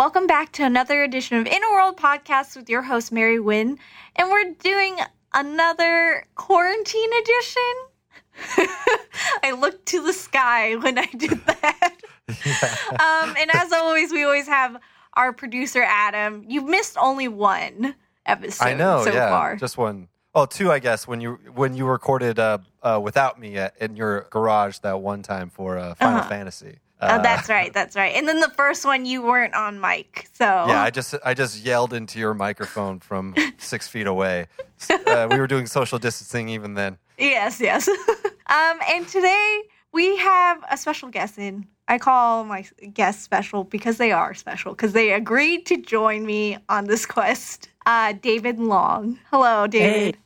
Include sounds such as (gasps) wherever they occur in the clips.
welcome back to another edition of Inner World Podcast with your host, Mary Wynn. And we're doing another quarantine edition. (laughs) I looked to the sky when I did (laughs) that. Um, and as always, we always have our producer, Adam. You've missed only one episode I know, so yeah, far. just one. Oh, two, I guess. When you when you recorded uh, uh, without me at, in your garage that one time for uh, Final Uh-huh. Fantasy. Oh, that's right. That's right. And then the first one, you weren't on mic. So Yeah, I just I just yelled into your microphone from (laughs) six feet away. Uh, we were doing social distancing even then. Yes, yes. (laughs) um, and today we have a special guest in. I call my guests special because they are special, because they agreed to join me on this quest. Uh, David Long. Hello, David. Hey,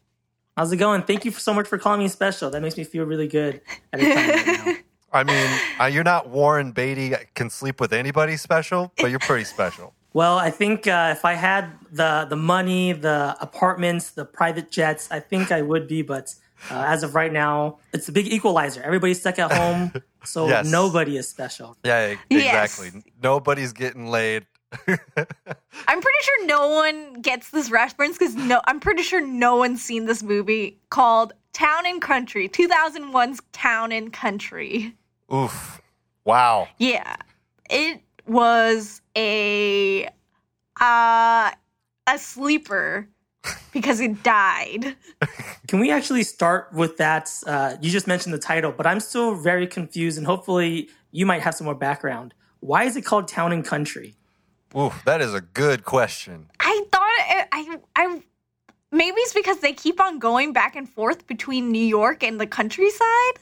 how's it going? Thank you so much for calling me special. That makes me feel really good at a time right now. (laughs) I mean, uh, you're not Warren Beatty can sleep with anybody special, but you're pretty special. (laughs) Well, I think uh, if I had the the money, the apartments, the private jets, I think I would be. But uh, as of right now, it's a big equalizer. Everybody's stuck at home, (laughs) so Yes. nobody is special. Yeah, e- Yes. exactly. Nobody's getting laid. (laughs) I'm pretty sure no one gets this reference because no, I'm pretty sure no one's seen this movie called Town and Country, 2001's Town and Country. Oof. Wow. Yeah. It was a uh a sleeper because it died. (laughs) Can we actually start with that? Uh, you just mentioned the title, but I'm still very confused, and hopefully you might have some more background. Why is it called Town and Country? Oof, that is a good question. I thought it, I I maybe it's because they keep on going back and forth between New York and the countryside.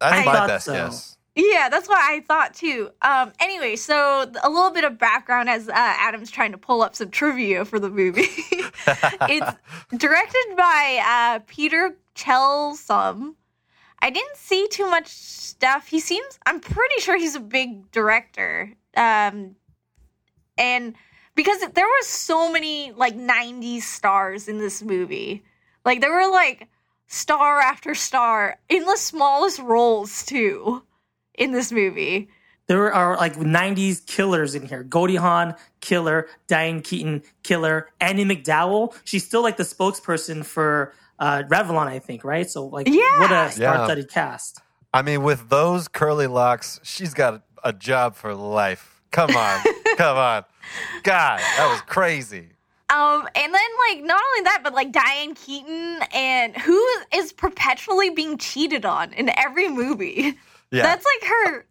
That's I my best so. guess. Yeah, that's what I thought too. Um, anyway, so a little bit of background as uh, Adam's trying to pull up some trivia for the movie. (laughs) it's (laughs) directed by uh, Peter Chelsom. I didn't see too much stuff. He seems, I'm pretty sure he's a big director. Um, and because there were so many like 90s stars in this movie, like there were like star after star in the smallest roles too in this movie. There are like 90s killers in here. Goldie Hawn, killer. Diane Keaton, killer. Andie MacDowell, she's still like the spokesperson for uh, Revlon, I think, right? So, like, Yeah. what a star studded cast. I mean, with those curly locks, she's got a job for life. Come on. (laughs) Come on. God, that was crazy. Um, and then like not only that, but like Diane Keaton and who is perpetually being cheated on in every movie. Yeah. That's like her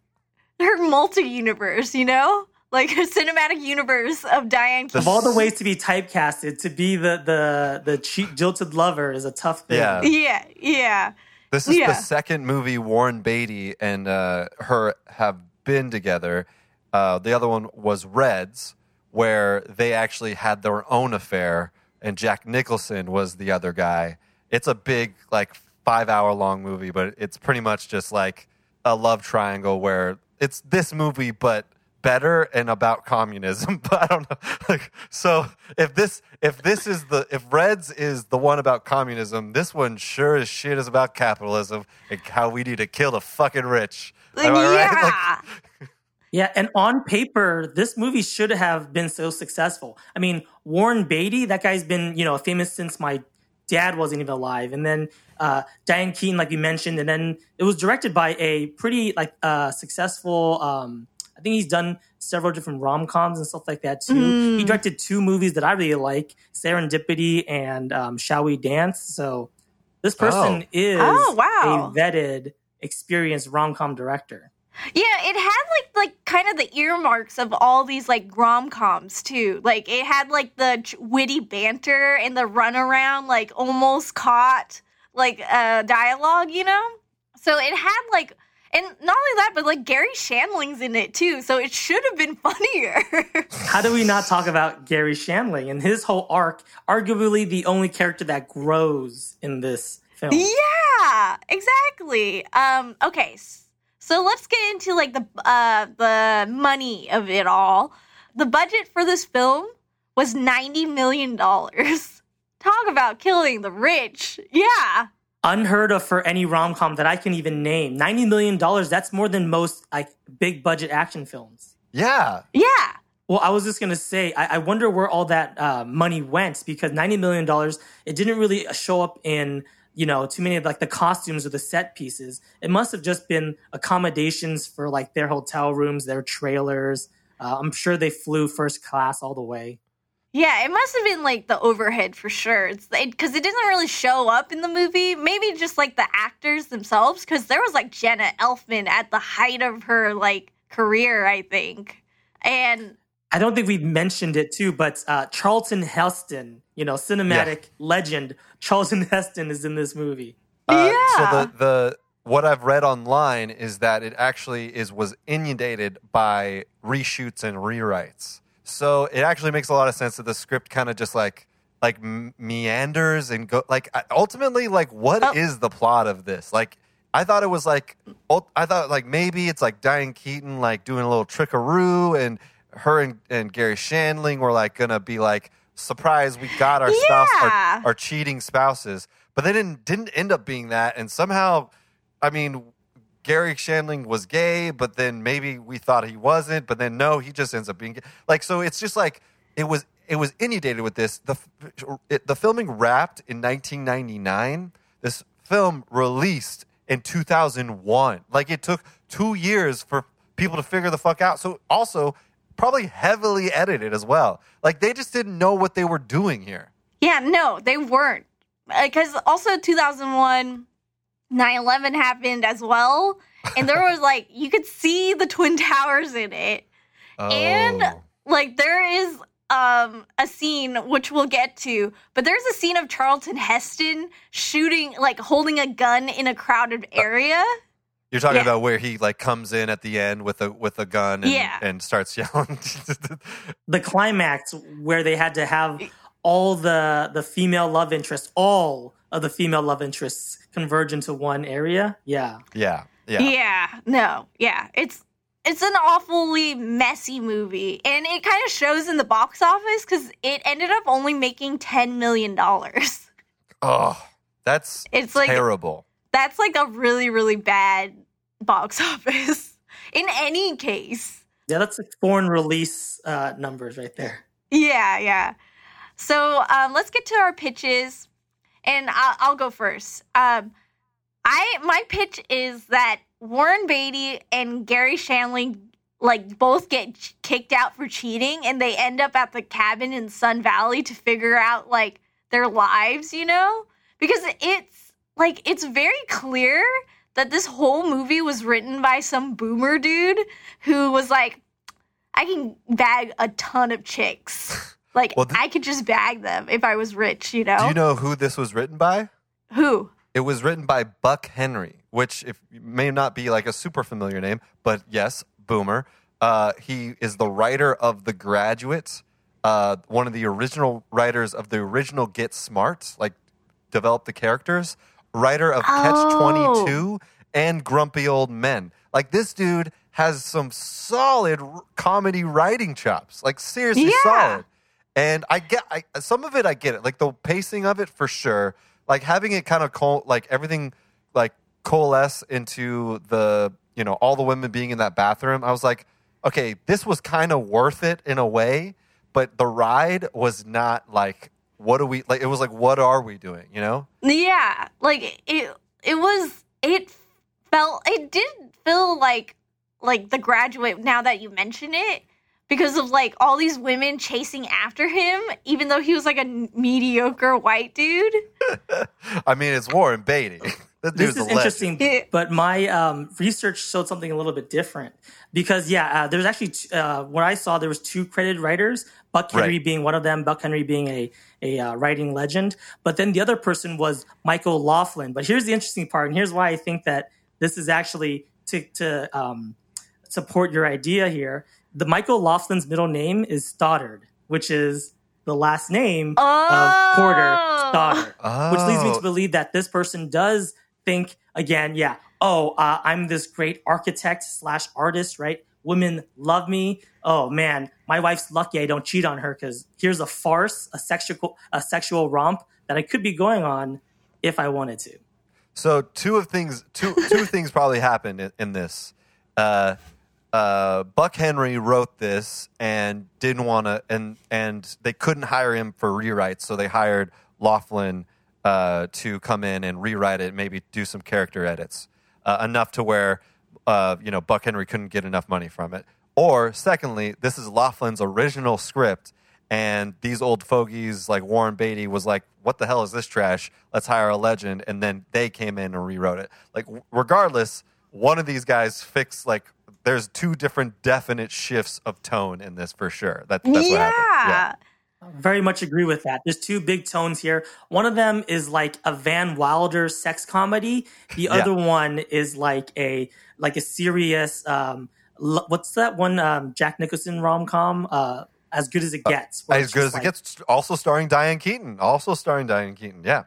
her multi universe, you know? Like her cinematic universe of Diane Keaton. Of all the ways to be typecasted, to be the the the cheat, jilted lover is a tough thing. Yeah. Yeah, yeah. This is Yeah. the second movie Warren Beatty and uh, her have been together. Uh, the other one was Reds, where they actually had their own affair, and Jack Nicholson was the other guy. It's a big, like, five hour long movie, but it's pretty much just like a love triangle where it's this movie, but better and about communism. (laughs) But I don't know. Like, so if this if this is the if Reds is the one about communism, this one sure as shit is about capitalism and how we need to kill the fucking rich. Am I (laughs) yeah. right? Like, Yeah, and on paper, this movie should have been so successful. I mean, Warren Beatty, that guy's been, you know, famous since my dad wasn't even alive. And then uh, Diane Keaton, like you mentioned, and then it was directed by a pretty like uh, successful. Um, I think he's done several different rom coms and stuff like that too. He directed two movies that I really like: Serendipity and um, Shall We Dance. So this person Oh. is Oh, wow. a vetted, experienced rom com director. Yeah, it had like like kind of the earmarks of all these like rom coms too. Like it had like the ch- witty banter and the runaround, like almost caught like uh dialogue, you know. So it had like, and not only that, but like Garry Shandling's in it too. So it should have been (laughs) funnier. How do we not talk about Garry Shandling and his whole arc? Arguably the only character that grows in this film. yeah, exactly. Um, okay, s- so let's get into like the uh the money of it all. The budget for this film was ninety million dollars. (laughs) Talk about killing the rich. Yeah. Unheard of for any rom com that I can even name. $90 million, that's more than most like big budget action films. yeah. Yeah. Well, I was just gonna say, I, I wonder where all that uh, money went because ninety million dollars, it didn't really show up in you know too many of like the costumes or the set pieces. It must have just been accommodations for like their hotel rooms, their trailers. Uh, I'm sure they flew first class all the way. Yeah, it must have been like the overhead for sure. It's because it, it, doesn't really show up in the movie. Maybe just like the actors themselves, because there was like Jenna Elfman at the height of her like career, I think, and I don't think we've mentioned it too, but uh, Charlton Heston, you know, cinematic yeah. legend, Charlton Heston is in this movie. Uh, yeah. So the the what I've read online is that it actually is was inundated by reshoots and rewrites. So it actually makes a lot of sense that the script kind of just like like meanders and go like ultimately like what oh. is the plot of this? Like I thought it was like I thought like maybe it's like Diane Keaton like doing a little trickaroo and her and, and Garry Shandling were like gonna be like surprise we got our yeah. spouse our, our cheating spouses but they didn't didn't end up being that and somehow I mean Garry Shandling was gay, but then maybe we thought he wasn't, but then no, he just ends up being gay. Like so, it's just like it was. It was inundated with this. The it, the filming wrapped in 1999. This film released in 2001. Like it took two years for people to figure the fuck out. So also probably heavily edited as well. Like they just didn't know what they were doing here. Yeah, no, they weren't. Because also 2001 9 11 happened as well. And there was (laughs) like, you could see the Twin Towers in it. Oh. And like, there is um a scene which we'll get to but there's a scene of charlton heston shooting like holding a gun in a crowded uh, area you're talking yeah. about where he like comes in at the end with a with a gun and, yeah. and starts yelling (laughs) the climax where they had to have all the the female love interests all of the female love interests converge into one area. Yeah. Yeah. Yeah. Yeah. No. Yeah. It's it's an awfully messy movie, and it kind of shows in the box office because it ended up only making ten million dollars. Oh, that's it's like terrible. That's like a really really bad box (laughs) office in any case. Yeah, that's like foreign release uh, numbers right there. Yeah, yeah. So um, let's get to our pitches and I'll, I'll go first. Um, I my pitch is that Warren Beatty and Garry Shandling like both get kicked out for cheating, and they end up at the cabin in Sun Valley to figure out like their lives, you know, because it's like it's very clear that this whole movie was written by some boomer dude who was like, I can bag a ton of chicks. (laughs) Like well, th- I could just bag them if I was rich, you know. Do you know who this was written by? Who? It was written by Buck Henry, which if may not be like a super familiar name, but yes, Boomer. Uh, he is the writer of The Graduate, uh, one of the original writers of the original Get Smart, like developed the characters. Writer of oh. Catch Twenty Two and Grumpy Old Men. Like this dude has some solid r- comedy writing chops. Like seriously yeah. solid. And I get I, some of it. I get it, like the pacing of it for sure. Like having it kind of co- like everything like coalesce into the you know all the women being in that bathroom. I was like, okay, this was kind of worth it in a way, but the ride was not like what do we like? It was like what are we doing? You know? Yeah, like it. It was. It felt. It did feel like like the graduate. Now that you mention it because of like all these women chasing after him, even though he was like a mediocre white dude. (laughs) I mean, it's Warren Beatty. (laughs) this is interesting, but my um, research showed something a little bit different because yeah, uh, there's actually t- uh, what I saw there was two credited writers, Buck Henry right. being one of them, Buck Henry being a a uh, writing legend, but then the other person was Michael Laughlin. But here's the interesting part, and here's why I think that this is actually to to um, support your idea here the Michael Laughlin's middle name is Stoddard, which is the last name oh. of Porter Stoddard, oh. which leads me to oh. believe that this person does think again, yeah, oh, uh, I'm this great architect slash artist, right? Women love me. Oh man, my wife's lucky I don't cheat on her because here's a farce, a sexual, a sexual romp that I could be going on if I wanted to. So two of things, two two (laughs) things probably happened in, in this. Uh, uh, Buck Henry wrote this and didn't want to, and and they couldn't hire him for rewrites, so they hired Laughlin uh, to come in and rewrite it, maybe do some character edits, uh, enough to where uh, you know Buck Henry couldn't get enough money from it. Or secondly, this is Laughlin's original script, and these old fogies like Warren Beatty was like, "What the hell is this trash? Let's hire a legend." And then they came in and rewrote it. Like, w- regardless, one of these guys fixed like. There's two different definite shifts of tone in this for sure. That, that's what yeah. happened. Yeah. Very much agree with that. There's two big tones here. One of them is like a Van Wilder sex comedy. The Yeah. other one is like a like a serious um l- what's that one um Jack Nicholson rom com uh as good as it gets. where As good just as it gets. Also starring Diane Keaton. Also starring Diane Keaton. Yeah.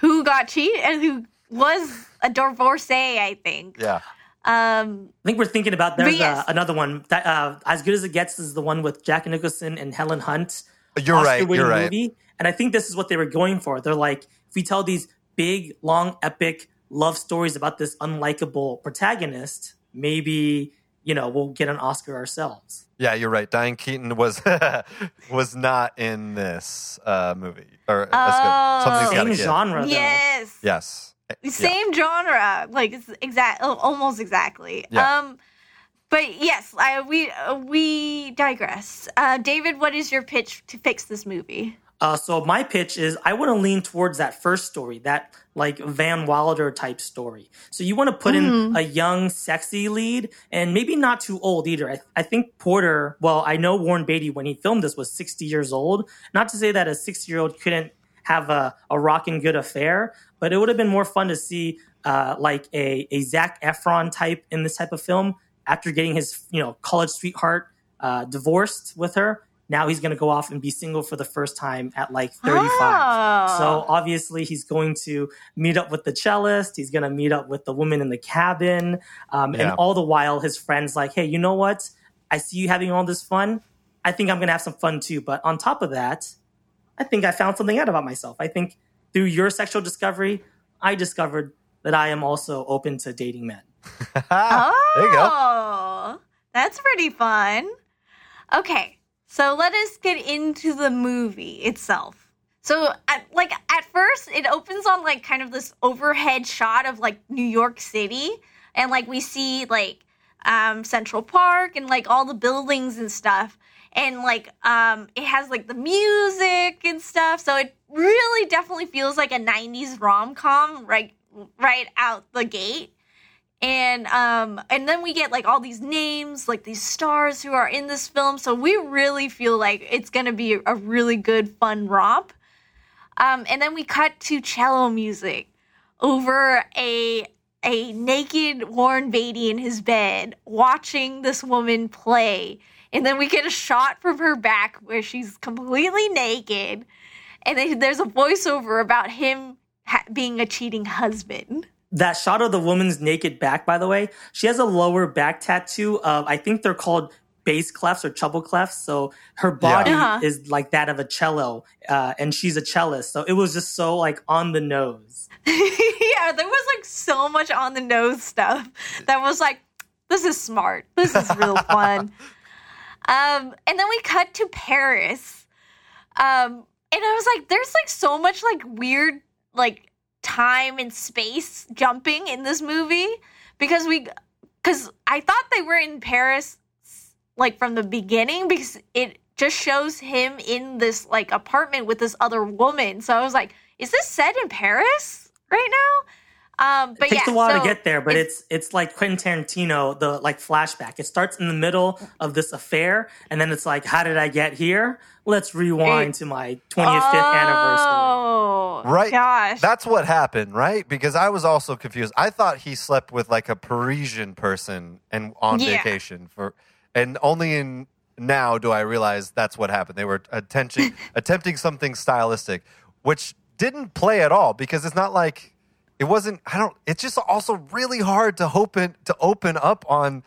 Who got cheated and who was a divorcee, I think. Yeah. Um, I think we're thinking about there's yes. uh, another one that uh, as good as it gets is the one with Jack Nicholson and Helen Hunt. You're right. Oscar-winning You're right. Movie. And I think this is what they were going for. They're like, if we tell these big, long, epic love stories about this unlikable protagonist, maybe you know we'll get an Oscar ourselves. Yeah, you're right. Diane Keaton was (laughs) was not in this uh, movie. Or that's Oh. good. Something's got Same to give. genre, though. yes. Yes. Yeah. Same genre, like it's exact, almost exactly. Yeah. Um, but yes, I, we uh, we digress. Uh, David, what is your pitch to fix this movie? Uh, so my pitch is I want to lean towards that first story, that like Van Wilder type story. So you want to put in a young, sexy lead, and maybe not too old either. I, I think Porter. Well, I know Warren Beatty when he filmed this was sixty years old. Not to say that a sixty-year-old couldn't have a, a rocking good affair, but it would have been more fun to see uh, like a a Zac Efron type in this type of film after getting his you know college sweetheart uh, divorced with her. Now he's going to go off and be single for the first time at like 35. Oh. So obviously he's going to meet up with the cellist. He's going to meet up with the woman in the cabin. Um, Yeah. And all the while his friend's like, hey, you know what? I see you having all this fun. I think I'm going to have some fun too. But on top of that, I think I found something out about myself. I think through your sexual discovery, I discovered that I am also open to dating men. Oh, (laughs) There you go. That's pretty fun. Okay, so let us get into the movie itself. So, at, like at first, it opens on like kind of this overhead shot of like New York City, and like we see like um, Central Park and like all the buildings and stuff, and like um, it has like the music and stuff. So it really definitely feels like a '90s rom com, right, right out the gate and um and then we get like all these names like these stars who are in this film. So we really feel like it's gonna be a really good fun romp. Um and then we cut to cello music over a a naked Warren Beatty in his bed watching this woman play. And then we get a shot from her back where she's completely naked. And then there's a voiceover about him ha- being a cheating husband that shot of the woman's naked back, by the way, she has a lower back tattoo of, I think they're called bass clefs or treble clefs. So her body Uh-huh. is like that of a cello, uh, and she's a cellist. So it was just so like on the nose. (laughs) yeah, there was like so much on the nose stuff that was like, this is smart. This is real (laughs) fun. Um, and then we cut to Paris. Um, and I was like, there's like so much like weird like time and space jumping in this movie because we because I thought they were in Paris like from the beginning because it just shows him in this like apartment with this other woman. So I was like, is this set in Paris right now? Um, but It takes yeah, a while so to get there, but it's- it's it's like Quentin Tarantino, the like flashback. It starts in the middle of this affair, and then it's like, how did I get here? Let's rewind to my 25th anniversary. Oh, Right. Gosh. That's what happened, right? Because I was also confused. I thought he slept with like a Parisian person and on Yeah. vacation for, and only in now do I realize that's what happened. They were attempting (laughs) attempting something stylistic, which didn't play at all because it's not like it wasn't. I don't. It's just also really hard to open to open up on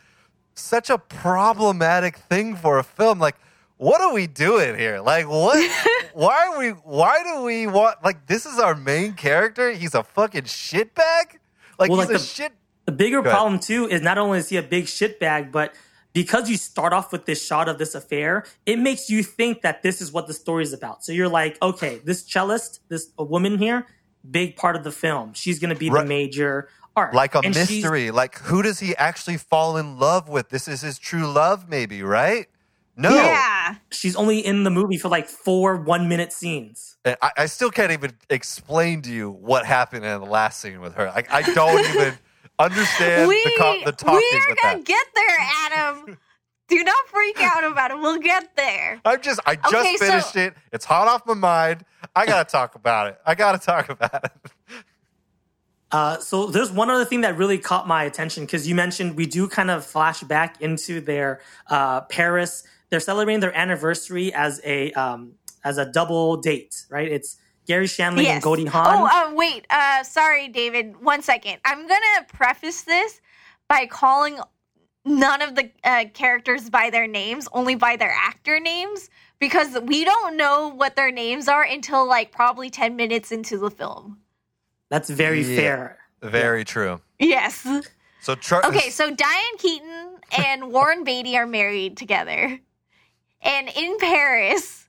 such a problematic thing for a film. Like, what are we doing here? Like, what? (laughs) why are we? Why do we want? Like, this is our main character. He's a fucking shitbag. Like, Well, he's like a the- shit. The bigger Go ahead. problem too is not only is he a big shitbag, but because you start off with this shot of this affair, it makes you think that this is what the story is about. So you're like, okay, this cellist, this a woman here, big part of the film. She's going to be Right. the major arc, like a And mystery. Like who does he actually fall in love with? This is his true love, maybe, right? No. Yeah. She's only in the movie for like four one minute scenes. And I, I still can't even explain to you what happened in the last scene with her. Like I don't (laughs) even understand We, the, co- the we are gonna get there, Adam. Do not freak out about it. We'll get there. I'm just I just Okay, so- finished it. It's hot off my mind. I gotta talk about it. I gotta talk about it. Uh, so there's one other thing that really caught my attention because you mentioned we do kind of flash back into their uh, Paris. They're celebrating their anniversary as a um, as a double date, right? It's Garry Shandling and Goldie Hawn. Oh, uh, wait. Uh, sorry, David. One second. I'm gonna preface this by calling none of the uh, characters by their names, only by their actor names, because we don't know what their names are until like probably ten minutes into the film. That's very Yeah. fair. Very true. Yes. So Char- Okay, so Diane Keaton and (laughs) Warren Beatty are married together. And in Paris,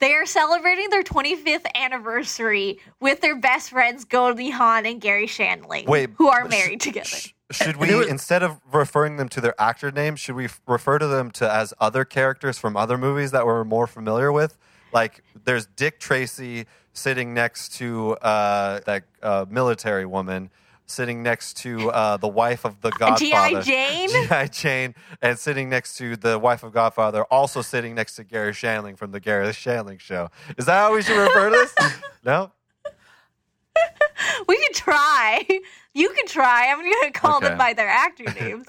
they are celebrating their 25th anniversary with their best friends Goldie Hawn and Garry Shandling, Wait, who are sh- married together. sh- should we was- instead of referring them to their actor names, should we refer to them to as other characters from other movies that we're more familiar with? Like there's Dick Tracy sitting next to uh, that uh, military woman, sitting next to uh, the wife of the (laughs) Godfather. G.I. Jane? (laughs) G.I. Jane, and sitting next to the wife of Godfather, also sitting next to Garry Shandling from the Garry Shandling Show. Is that how we should refer to this? (laughs) no. We could try. (laughs) You could try. I'm going (laughs) to call Okay. them by their actor (laughs) names.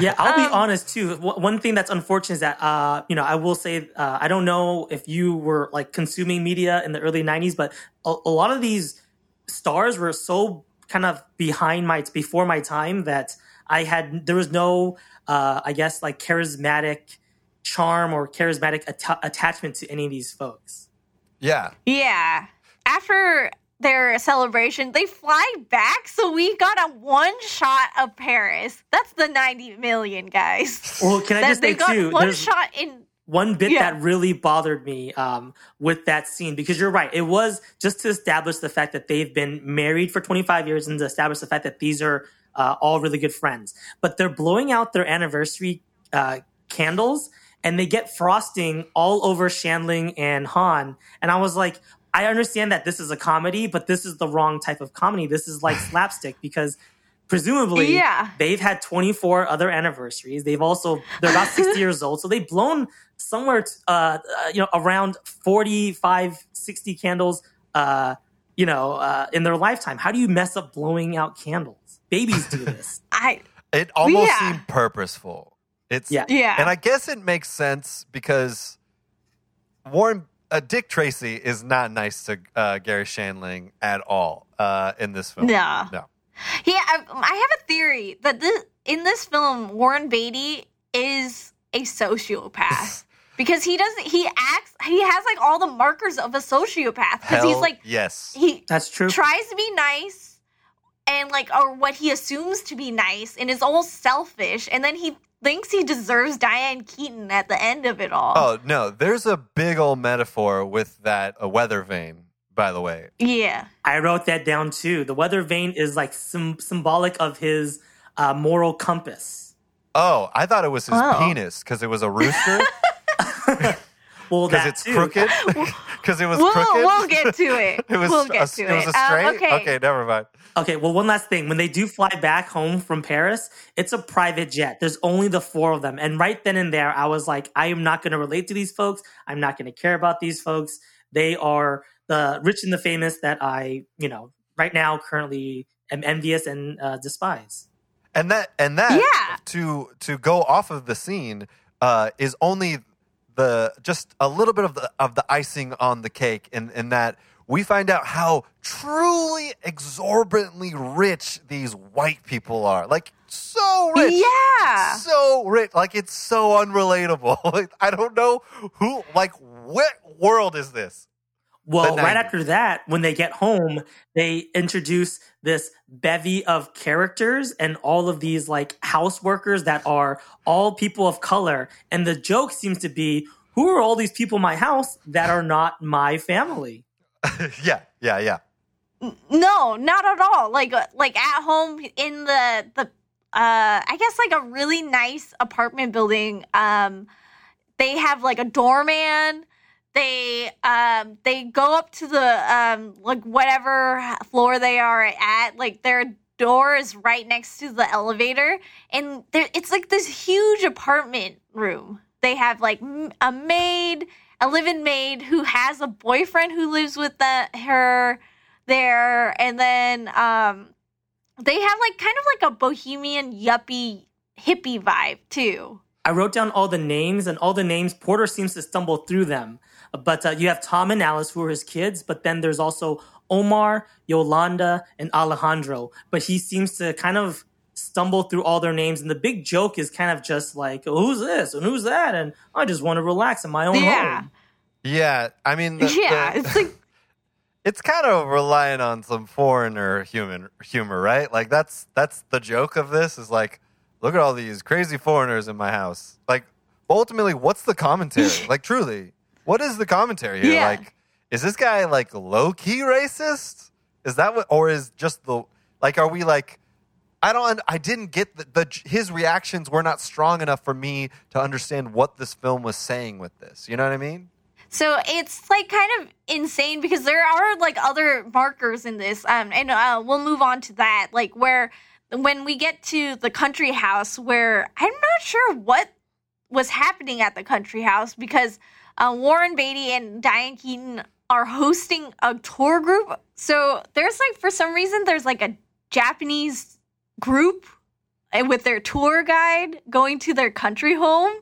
Yeah, I'll be Um, honest too. One thing that's unfortunate is that uh, you know I will say uh, I don't know if you were like consuming media in the early '90s, but a, a lot of these stars were so kind of behind my before my time that I had there was no uh, I guess like charismatic charm or charismatic atta- attachment to any of these folks. Yeah. yeah. After their celebration, they fly back, so we got a one shot of Paris. That's the 90 million, guys. Well, can I That- just they say got too? one there's- shot in one bit Yeah. that really bothered me um, with that scene because you're right. It was just to establish the fact that they've been married for 25 years and to establish the fact that these are uh, all really good friends. But they're blowing out their anniversary uh, candles and they get frosting all over Shandling and Hawn. And I was like, I understand that this is a comedy, but this is the wrong type of comedy. This is like (sighs) slapstick because presumably Yeah. they've had 24 other anniversaries. They've also they're about 60 (laughs) years old, so they've blown somewhere t- uh, uh, you know around 45 60 candles uh, you know uh, in their lifetime. How do you mess up blowing out candles? Babies do (laughs) this. I It almost Yeah. seemed purposeful. It's Yeah. yeah. and I guess it makes sense because Warren uh, Dick Tracy is not nice to uh, Garry Shandling at all uh, in this film. No. no. Yeah, I, I have a theory that this in this film, Warren Beatty is a sociopath (laughs) because he doesn't. He acts. He has like all the markers of a sociopath because he's like yes. he That's true. tries to be nice and like or what he assumes to be nice and is all selfish and then he thinks he deserves Diane Keaton at the end of it all. Oh no, there's a big old metaphor with that a weather vane. By the way, Yeah. I wrote that down too. The weather vane is like sim- symbolic of his uh, moral compass. oh, I thought it was his Oh. penis because it was a rooster (laughs) Well, because it's too. crooked (laughs) because it was We'll, crooked. we'll get to (laughs) it. it was we'll a, to it was a Um, straight. okay. okay, never mind. Okay, well, one last thing. When they do fly back home from Paris, it's a private jet. There's only the four of them. And right then and there, I was like, I am not going to relate to these folks. I'm not going to care about these folks. They are the rich and the famous that I, you know, right now currently am envious and uh, despise. and that and that Yeah. to to go off of the scene uh, is only the just a little bit of the of the icing on the cake in in that we find out how truly exorbitantly rich these white people are. Like so rich. Yeah. so rich. Like it's so unrelatable. (laughs) Like, i don't know who like what world is this Well, right after that, when they get home, they introduce this bevy of characters and all of these like house workers that are all people of color. And the joke seems to be, who are all these people in my house that are not my family? (laughs) yeah, yeah, yeah. No, not at all. Like uh, like at home in the the uh I guess like a really nice apartment building. Um they have like a doorman. They um they go up to the um like whatever floor they are at. Like their door is right next to the elevator and there it's like this huge apartment room. They have like a maid, a live-in maid who has a boyfriend who lives with the her there and then um they have like kind of like a bohemian yuppie hippie vibe too I wrote down all the names, and all the names, Porter seems to stumble through them. But uh, you have Tom and Alice, who are his kids, but then there's also Omar, Yolanda, and Alejandro. But he seems to kind of stumble through all their names. And the big joke is kind of just like, who's this and who's that? And I just want to relax in my own Yeah. home. Yeah, I mean, the, yeah the- it's like (laughs) it's kind of relying on some foreigner human humor, right? Like that's that's the joke of this is like, look at all these crazy foreigners in my house. Like, ultimately, what's the commentary? (laughs) like, truly, what is the commentary here? Yeah. Like, is this guy like low key racist? Is that what, or is just the like? Are we like? I don't. I didn't get the, the his reactions were not strong enough for me to understand what this film was saying with this. You know what I mean? so it's like kind of insane because there are like other markers in this um and uh, we'll move on to that like where when we get to the country house where i'm not sure what was happening at the country house because uh, warren beatty and diane keaton are hosting a tour group. So there's like for some reason there's like a japanese group uh, with their tour guide going to their country home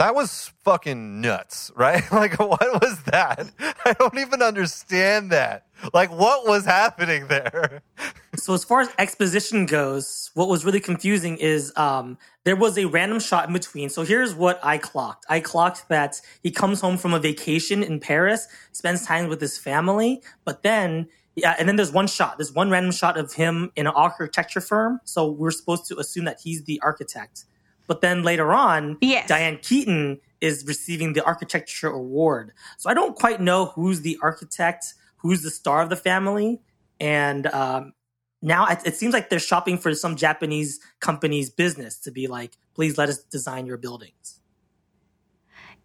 That was fucking nuts, right? (laughs) Like, what was that? (laughs) I don't even understand that. Like, what was happening there? (laughs) So as far as exposition goes, what was really confusing is um, there was a random shot in between. So here's what I clocked. I clocked that he comes home from a vacation in Paris, spends time with his family, but then yeah, and then there's one shot. There's one random shot of him in an architecture firm. So we're supposed to assume that he's the architect. But then later on, Yes. Diane Keaton is receiving the architecture award. So I don't quite know who's the architect, who's the star of the family, and um, now it, it seems like they're shopping for some Japanese company's business to be like, please let us design your buildings.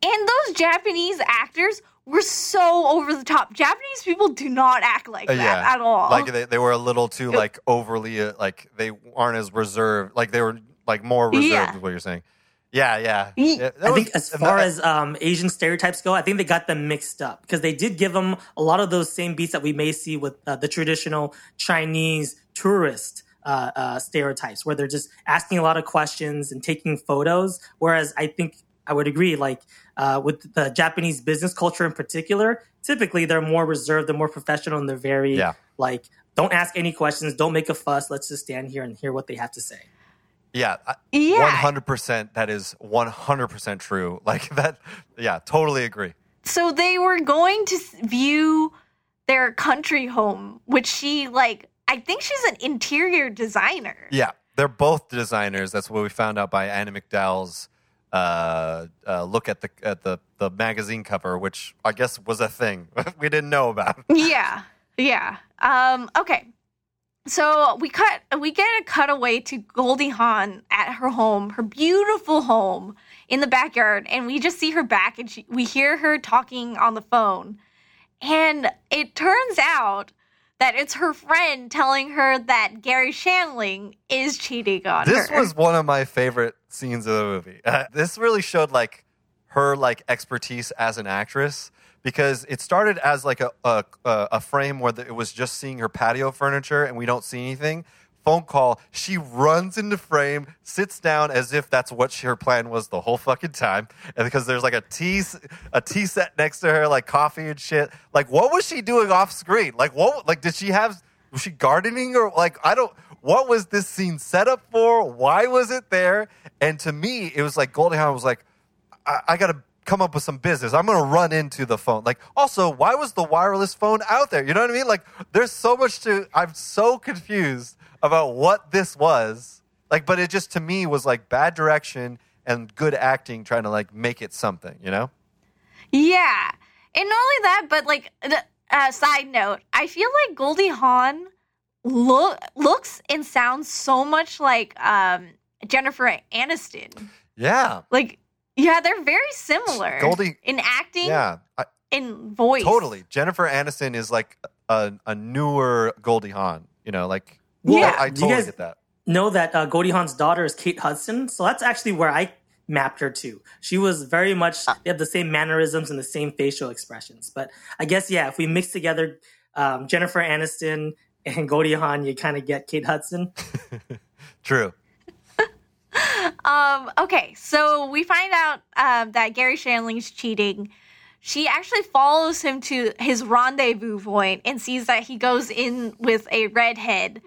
And those Japanese actors were so over the top. Japanese people do not act like Uh, that yeah. at all. Like, they, they were a little too, like, overly, uh, like, they aren't as reserved. Like, they were, like, more reserved, Yeah. is what you're saying. Yeah, yeah. Yeah, that I was- think as far that- as um, Asian stereotypes go, I think they got them mixed up because they did give them a lot of those same beats that we may see with uh, the traditional Chinese tourist uh, uh, stereotypes, where they're just asking a lot of questions and taking photos. Whereas I think I would agree, like uh, with the Japanese business culture in particular, typically they're more reserved, they're more professional, and they're very Yeah. like don't ask any questions, don't make a fuss. Let's just stand here and hear what they have to say. Yeah, yeah. 100%. That is 100% true. (laughs) Like, that, yeah, totally agree. So they were going to view their country home, which she like. I think she's an interior designer. Yeah, they're both designers. That's what we found out by Andie MacDowell's uh, uh, look at the at the the magazine cover, which I guess was a thing (laughs) we didn't know about. Yeah, yeah. Um, okay. So we cut. We get a cutaway to Goldie Hawn at her home, her beautiful home in the backyard, and we just see her back, and she, we hear her talking on the phone, and it turns out that it's her friend telling her that Garry Shandling is cheating on This her. This was one of my favorite scenes of the movie. Uh, this really showed like her like expertise as an actress because it started as like a a, a frame where it was just seeing her patio furniture and we don't see anything. Phone call. She runs into frame, sits down as if that's what she, her plan was the whole fucking time. And because there's like a tea a tea set next to her, like coffee and shit. Like what was she doing off screen? Like what? Like did she have? Was she gardening or like I don't? What was this scene set up for? Why was it there? And to me, it was like Goldie Hawn was like, I, I gotta come up with some business. I'm going to run into the phone. Like, also, why was the wireless phone out there? You know what I mean? Like, there's so much to. I'm so confused about what this was. Like, but it just to me was like bad direction and good acting trying to like make it something. You know? Yeah, and not only that, but like, the, uh, side note, I feel like Goldie Hawn look looks and sounds so much like um, Jennifer Aniston. Yeah. Like, yeah, they're very similar. Goldie- in acting, Yeah. I, in voice. totally. Jennifer Aniston is like a, a newer Goldie Hawn. You know, like Yeah. I, I You totally guys- get that. know that uh, Goldie Hawn's daughter is Kate Hudson, so that's actually where I mapped her to. She was very much they have the same mannerisms and the same facial expressions. But I guess yeah, if we mix together um, Jennifer Aniston and Goldie Hawn, you kind of get Kate Hudson. (laughs) True. Um, okay, so we find out um, that Garry Shandling's cheating. She actually follows him to his rendezvous point and sees that he goes in with a redhead.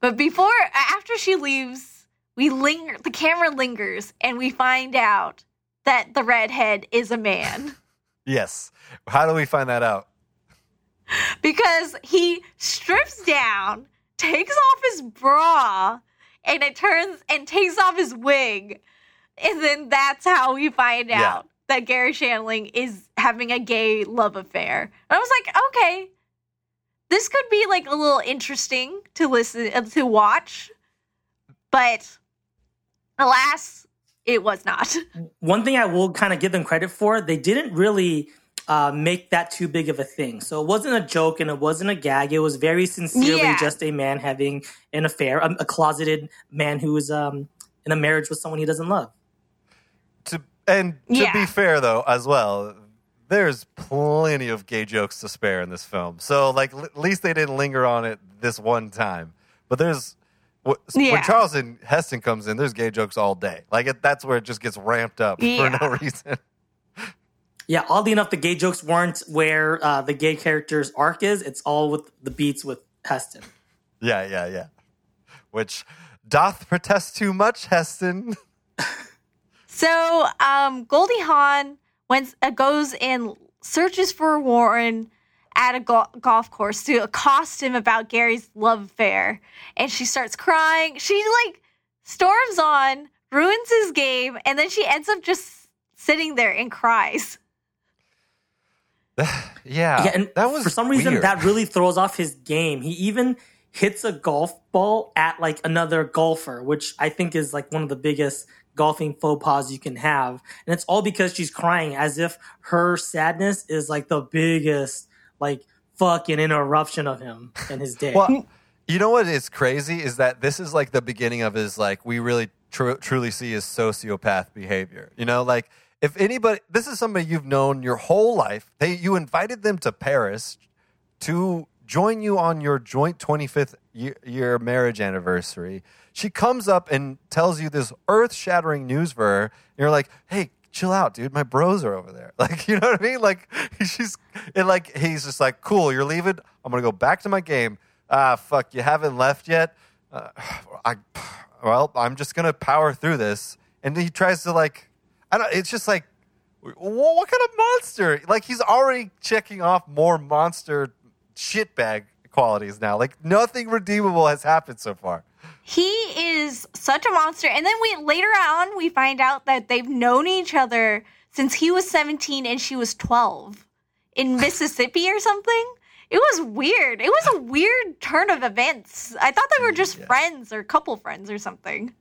But before, after she leaves, we linger. The camera lingers, and we find out that the redhead is a man (laughs) Yes. How do we find that out? because he strips down, takes off his bra, and it turns and takes off his wig. And then that's how we find Yeah. out that Garry Shandling is having a gay love affair. And I was like, okay, this could be like a little interesting to listen uh, to watch, but alas, it was not. One thing I will kind of give them credit for, they didn't really uh, make that too big of a thing. So it wasn't a joke and it wasn't a gag. It was very sincerely Yeah. just a man having an affair, a, a closeted man who is um, in a marriage with someone he doesn't love. To and to Yeah. be fair though, as well, there's plenty of gay jokes to spare in this film. So like l- at least they didn't linger on it this one time. But there's wh- Yeah. when Charlton Heston comes in, there's gay jokes all day. Like it, that's where it just gets ramped up Yeah. for no (laughs) reason. Yeah, oddly enough, the gay jokes weren't where uh, the gay character's arc is. It's all with the beats with Heston. yeah, yeah, yeah. Which doth protest too much, Heston. (laughs) So, um, Goldie Hawn went, uh, goes and searches for Warren at a go- golf course to accost him about Garry's love affair. And she starts crying. She, like, storms on, ruins his game, and then she ends up just sitting there and cries. (sighs) yeah, yeah, and that was for some reason weird. that really throws off his game. He even hits a golf ball at like another golfer, which I think is like one of the biggest golfing faux pas you can have. And it's all because she's crying as if her sadness is like the biggest like fucking interruption of him and his day. Well, you know what is crazy is that this is like the beginning of his like we really tru- truly see his sociopath behavior. You know, like if anybody, this is somebody you've known your whole life. They you invited them to Paris to join you on your joint 25th year, marriage anniversary. She comes up and tells you this earth shattering news for her. And you're like, hey, chill out, dude. My bros are over there. (laughs) Like, you know what I mean? Like, she's, and like, he's just like, cool, you're leaving. I'm to go back to my game. Ah, fuck, you haven't left yet. Uh, (sighs) I, (sighs) well, I'm just to power through this. And he tries to, like, I don't, it's just like, what kind of monster? Like, he's already checking off more monster shitbag qualities now. Like, nothing redeemable has happened so far. He is such a monster. And then we later on we find out that they've known each other since he was 17 and she was 12 in (laughs) Mississippi or something. It was weird. It was a weird turn of events. I thought they were just Yeah. friends or couple friends or something.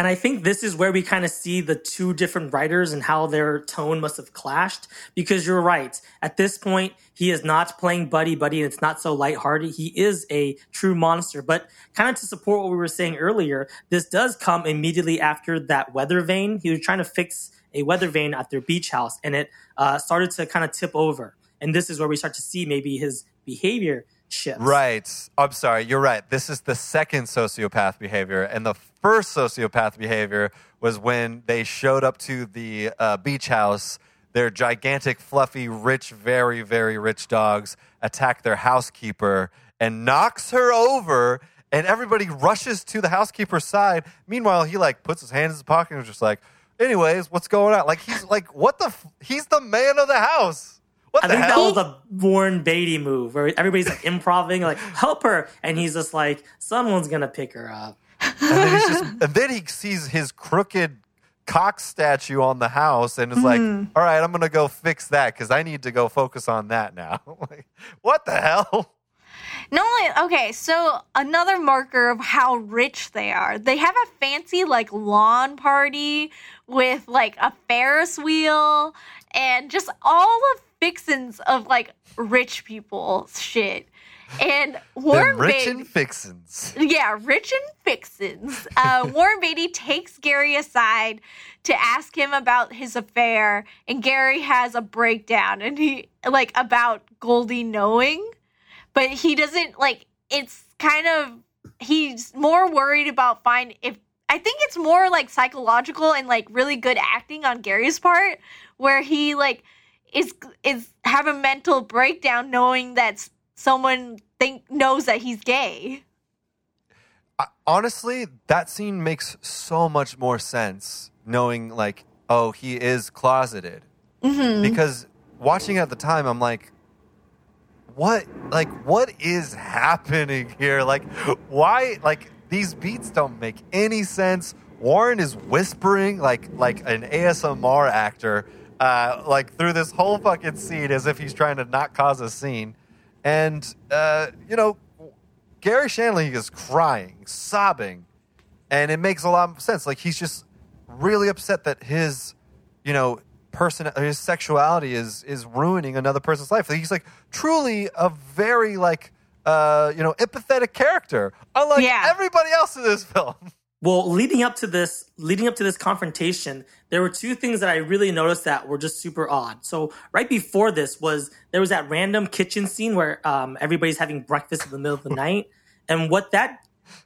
And I think this is where we kind of see the two different writers and how their tone must have clashed. Because you're right. At this point, he is not playing buddy buddy and it's not so lighthearted. He is a true monster. But kind of to support what we were saying earlier, this does come immediately after that weather vane. He was trying to fix a weather vane at their beach house and it uh, started to kind of tip over. And this is where we start to see maybe his behavior shifts. Right. I'm sorry. You're right. This is the second sociopath behavior. And the first sociopath behavior was when they showed up to the uh, beach house. Their gigantic, fluffy, rich, very, very rich dogs attack their housekeeper and knocks her over. And everybody rushes to the housekeeper's side. Meanwhile, he like puts his hand in his pocket and is just like, anyways, what's going on? Like he's like, what the? F- he's the man of the house. What I the think hell? that was a Warren Beatty move where everybody's like improving, like help her, and he's just like, someone's gonna pick her up. And, then he's just, and then he sees his crooked cock statue on the house and is like, Mm-hmm. all right, I'm gonna go fix that because I need to go focus on that now. (laughs) like, what the hell? No, okay, so another marker of how rich they are. They have a fancy like lawn party with like a Ferris wheel and just all the fixins of like rich people shit. And Warren rich Beatty, and fixins. yeah, rich and fixins. Uh, (laughs) Warren Beatty takes Garry aside to ask him about his affair, and Garry has a breakdown, and he like about Goldie knowing, but he doesn't like. It's kind of he's more worried about find if I think it's more like psychological and like really good acting on Garry's part, where he like is is have a mental breakdown knowing that s- someone think knows that he's gay. I- honestly, that scene makes so much more sense knowing, like, oh, he is closeted. Mm-hmm. Because watching at the time, I'm like, what, like, what is happening here? Like, why, like, these beats don't make any sense. Warren is whispering like like an ASMR actor, uh, like through this whole fucking scene as if he's trying to not cause a scene, and uh, you know, Garry Shandling is crying, sobbing, and it makes a lot of sense. Like he's just really upset that his, you know, person, his sexuality is is ruining another person's life. He's like truly a very like, uh, you know, empathetic character, unlike Yeah. everybody else in this (laughs) film. Well, leading up to this, leading up to this confrontation, there were two things that I really noticed that were just super odd. So right before this was there was that random kitchen scene where um, everybody's having breakfast in the middle of the night, and what that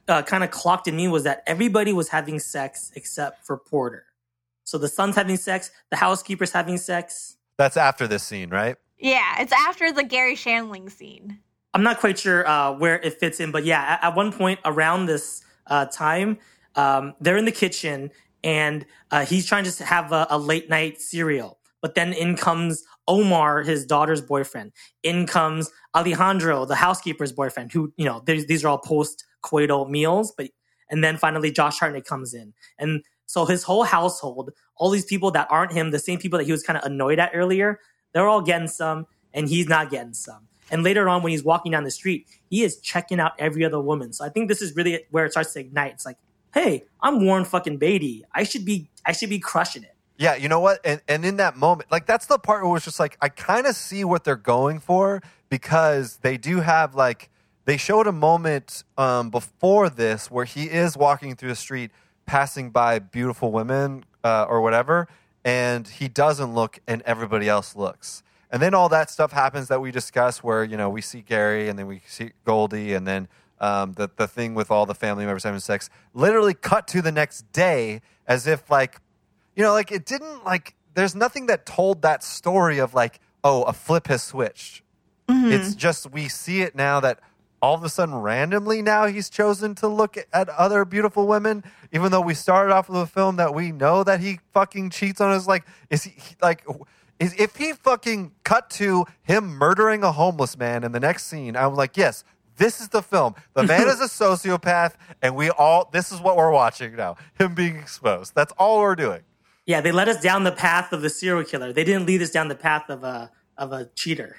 uh, kind of clocked in me was that everybody was having sex except for Porter. So the son's having sex, the housekeeper's having sex. That's after this scene, right? Yeah, it's after the Garry Shandling scene. I'm not quite sure uh, where it fits in, but yeah, at, at one point around this uh, time, um, they're in the kitchen and uh, he's trying to have a, a late night cereal. But then in comes Omar, his daughter's boyfriend. In comes Alejandro, the housekeeper's boyfriend, who, you know, these are all post coital meals. But And then finally, Josh Hartnett comes in. And so his whole household, all these people that aren't him, the same people that he was kind of annoyed at earlier, they're all getting some and he's not getting some. And later on, when he's walking down the street, he is checking out every other woman. So I think this is really where it starts to ignite. It's like, hey, I'm Warren fucking Beatty. I should be, I should be crushing it. Yeah, you know what? And and in that moment, like that's the part where it's just like I kind of see what they're going for because they do have like they showed a moment um, before this where he is walking through the street, passing by beautiful women uh, or whatever, and he doesn't look, and everybody else looks. And then all that stuff happens that we discuss, where you know we see Garry, and then we see Goldie, and then um, the the thing with all the family members having sex. Literally cut to the next day, as if like you know, like it didn't like there's nothing that told that story of like, oh, a flip has switched. It's just we see it now that all of a sudden randomly now he's chosen to look at other beautiful women, even though we started off with a film that we know that he fucking cheats on us. Like, is he he- like is if he fucking cut to him murdering a homeless man in the next scene, I'm like, yes, this is the film. The (laughs) man is a sociopath, and we all this is what we're watching now. Him being exposed. That's all we're doing. Yeah, they led us down the path of the serial killer. They didn't lead us down the path of a of a cheater.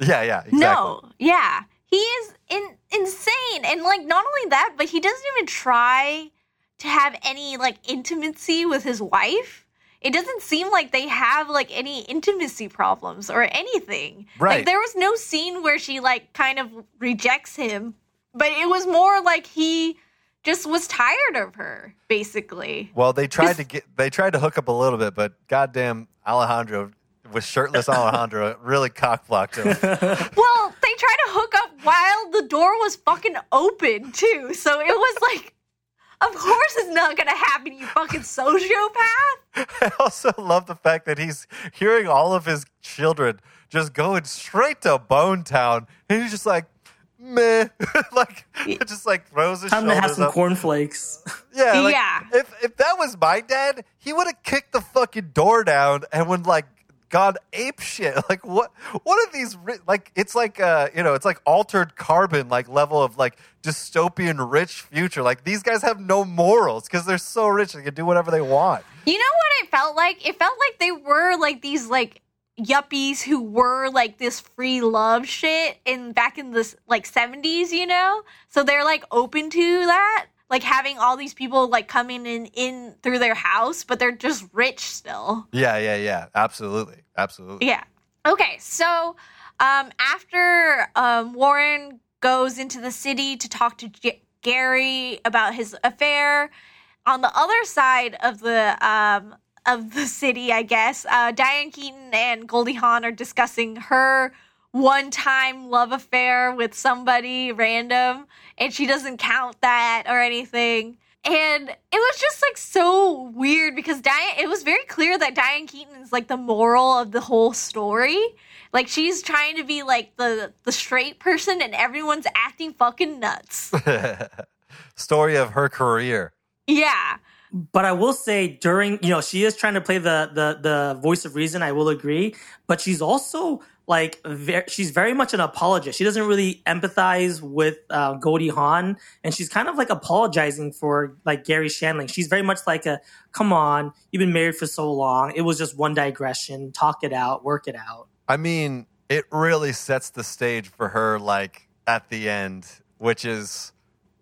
Yeah, yeah, exactly. No, yeah, he is in, insane, and like not only that, but he doesn't even try to have any like intimacy with his wife. It doesn't seem like they have like any intimacy problems or anything. Right. Like there was no scene where she like kind of rejects him, but it was more like he just was tired of her, basically. Well, they tried to get they tried to hook up a little bit, but goddamn Alejandro with shirtless Alejandro (laughs) really cockblocked him. (laughs) Well, they tried to hook up while the door was fucking open too. So it was like, of course it's not gonna happen, you fucking sociopath. (laughs) I also love the fact that he's hearing all of his children just going straight to Bone Town, and he's just like, meh, (laughs) like (laughs) just like throws his Time to have some up. cornflakes. Yeah, like, Yeah. If if that was my dad, he would have kicked the fucking door down and would like gone ape shit. (laughs) Like what? What are these? ri- Like it's like uh you know it's like altered carbon like level of like dystopian rich future. Like these guys have no morals because they're so rich they can do whatever they want. You know what it felt like? It felt like they were like these like yuppies who were like this free love shit in back in the like 70s, you know? So they're like open to that, like having all these people like coming in in through their house, but they're just rich still. Yeah, yeah, yeah. Absolutely, absolutely. Yeah. Okay, so um, after um, Warren goes into the city to talk to G- Garry about his affair, on the other side of the um, of the city, I guess, uh, Diane Keaton and Goldie Hawn are discussing her one-time love affair with somebody random, and she doesn't count that or anything. And it was just like so weird because Diane, it was very clear that Diane Keaton is like the moral of the whole story. Like she's trying to be like the the straight person, and everyone's acting fucking nuts. (laughs) Story of her career. yeah, But I will say during, you know, she is trying to play the the the voice of reason. I will agree, but she's also like ver she's very much an apologist. She doesn't really empathize with uh, Goldie Hawn, and she's kind of like apologizing for like Garry Shandling. She's very much like a, come on, you've been married for so long. It was just one digression. Talk it out, work it out. I mean, it really sets the stage for her, like at the end, which is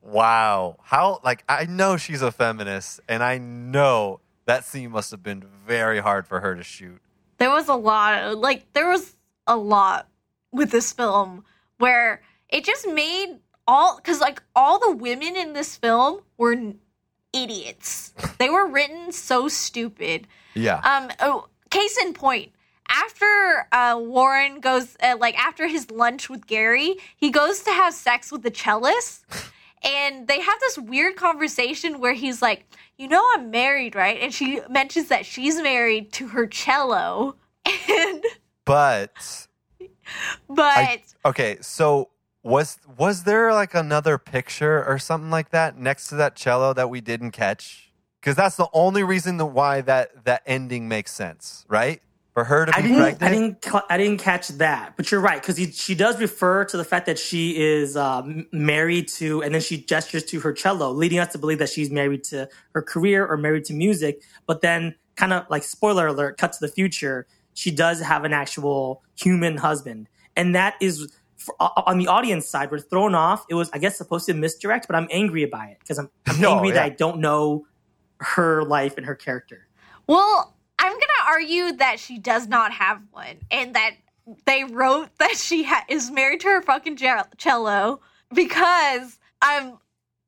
wow. How, like, I know she's a feminist, and I know that scene must have been very hard for her to shoot. there was a lot. of, Like there was a lot with this film where it just made all because like all the women in this film were idiots. they were written so stupid. Yeah. Um, oh, case in point, after uh, Warren goes, uh, like after his lunch with Garry, he goes to have sex with the cellist, and they have this weird conversation where he's like, "You know, I'm married, right?" And she mentions that she's married to her cello, (laughs) and but, but I, okay, so. Was was there like another picture or something like that next to that cello that we didn't catch? Because that's the only reason that why that that ending makes sense, right? For her to I be didn't, pregnant. I didn't, I didn't catch that, but you're right because she does refer to the fact that she is um, married to, and then she gestures to her cello, leading us to believe that she's married to her career or married to music. But then, kind of like spoiler alert, cut to the future, she does have an actual human husband, and that is for, uh, on the audience side. We're thrown off. It was, I guess, supposed to misdirect, but I'm angry by it because I'm, I'm No, (laughs) angry that. I don't know her life and her character. well, I'm gonna argue that she does not have one, and that they wrote (laughs) that she ha- is married to her fucking je- cello because I'm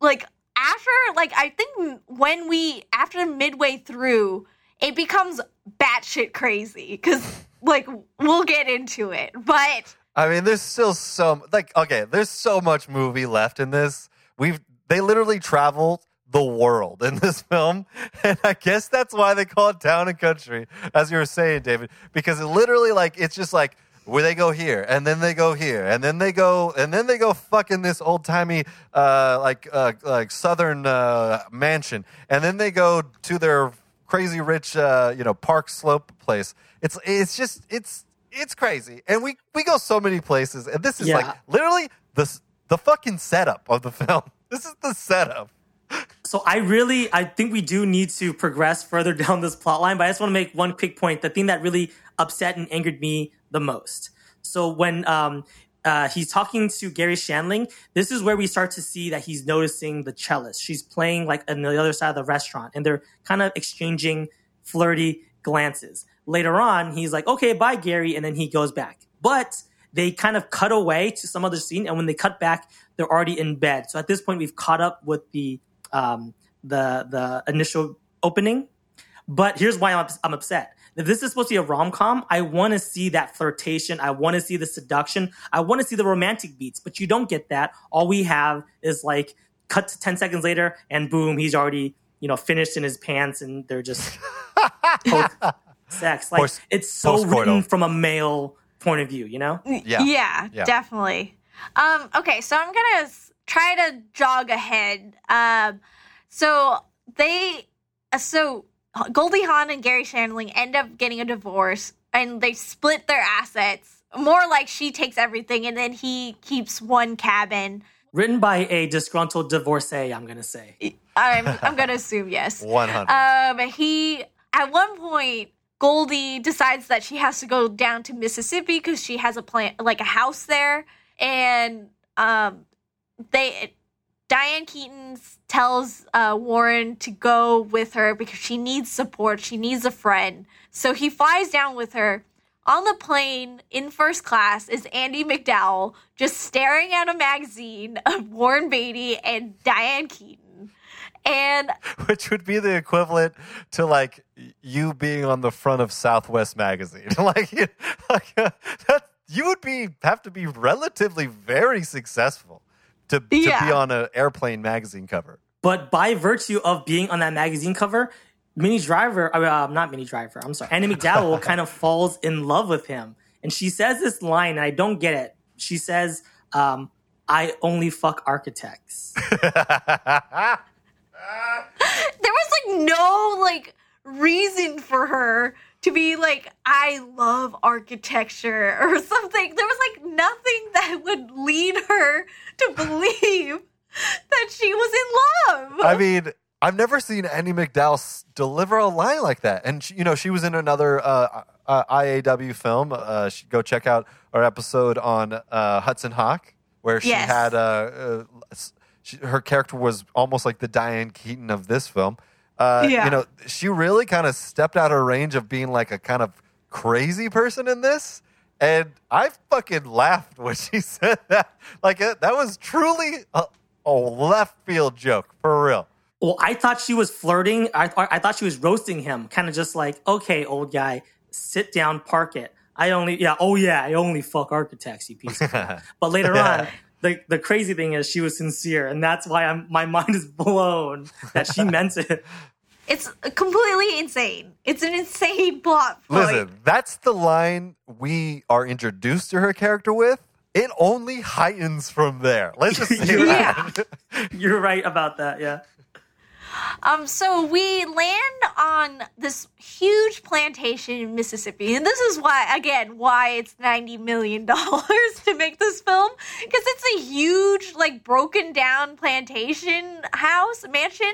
like after like I think when we after midway through it becomes batshit crazy because like we'll get into it, but I mean, there's still so like okay, there's so much movie left in this. We've they literally traveled the world in this film, (laughs) and I guess that's why they call it Town and Country, as you were saying, David, because it literally like it's just like where they go here, and then they go here, and then they go, and then they go fucking this old timey uh, like uh, like southern uh, mansion, and then they go to their crazy rich uh, you know Park Slope place. It's it's just it's it's crazy, and we we go so many places, and this is Yeah. like literally the the fucking setup of the (laughs) film. This is the setup. So I really, I think we do need to progress further (laughs) down this plot line, but I just want to make one quick point. The thing that really upset and angered me the most. So when um, uh, he's talking to Garry Shandling. this is where we start to see that he's noticing the cellist. She's playing like on the other side of the restaurant, and they're kind of exchanging flirty glances. Later on, he's like, "Okay, bye, Garry," and then he goes back. But they kind of cut away to some other scene, and when they cut back, they're already in bed. So at this point, we've caught up with the um, the the initial opening. But here's why I'm, I'm upset. If this is supposed to be a rom com, I want to see that flirtation. I want to see the seduction. I want to see the romantic beats. But you don't get that. All we have is like cut to 10 seconds later, and boom, he's already you know finished in his pants, and they're just (laughs) sex. Like Post- it's so post-coital. written from a male point of view. You know? Yeah. yeah, Yeah. definitely. Um, okay, so I'm gonna try to jog ahead. Um, so they, uh, so Goldie Hawn and Garry Shandling end up getting a divorce, and they split their assets. More like she takes everything, and then he keeps one cabin. Written by a disgruntled divorcee, I'm gonna say. I'm I'm gonna assume yes. (laughs) 100. Um, he at one point Goldie decides that she has to go down to Mississippi because she has a plant like a house there, and um, they Diane Keaton tells uh, Warren to go with her because she needs support. She needs a friend, so he flies down with her. On the plane in first class is Andie MacDowell just staring at a magazine of Warren Beatty and Diane Keaton. And (laughs) which would be the equivalent to like you being on the front of Southwest magazine. (laughs) like, (laughs) like uh, that, you would be have to be relatively very successful to, to be on an airplane magazine cover. But by virtue of being on that magazine cover, Minnie Driver, uh, not Minnie Driver, I'm sorry, Andie MacDowell (laughs) kind of falls in love with him. And she says this line, and I don't get it. She says, um, I only fuck architects. (laughs) there was like no like reason for her to be like I love architecture (laughs) or something. There was like nothing that would lead her to believe (laughs) that she was in love. I mean, I've never seen Andie MacDowell deliver a line like that. And she, you know, she was in another uh, uh, IAW film. Uh, go check out our episode on uh, Hudson Hawk, where she Yes. had uh, uh, she, her character was almost like the Diane Keaton of this film. Uh, Yeah. You know, she really kind of stepped out of range of being like a kind of crazy person in this. And I fucking laughed when (laughs) she said that. Like, that was truly a, a left field joke, for real. Well, I thought she was flirting. I, th- I thought she was roasting him, kind of just like, okay, old guy, sit down, park it. I only, yeah, oh yeah, I only fuck architects, you piece of shit. (laughs) But later on, the, the crazy thing is she was sincere, and that's why I'm, my mind is blown that she meant it. (laughs) it's completely insane. It's an insane plot point. Listen, that's the line we are introduced to her character with. It only heightens from there. Let's just (laughs) say You're that. You're right about that, yeah. Um, so we land on this huge plantation in Mississippi, and this is why, again, why it's ninety million (laughs) dollars to make this film because it's a huge, like, broken down plantation house mansion,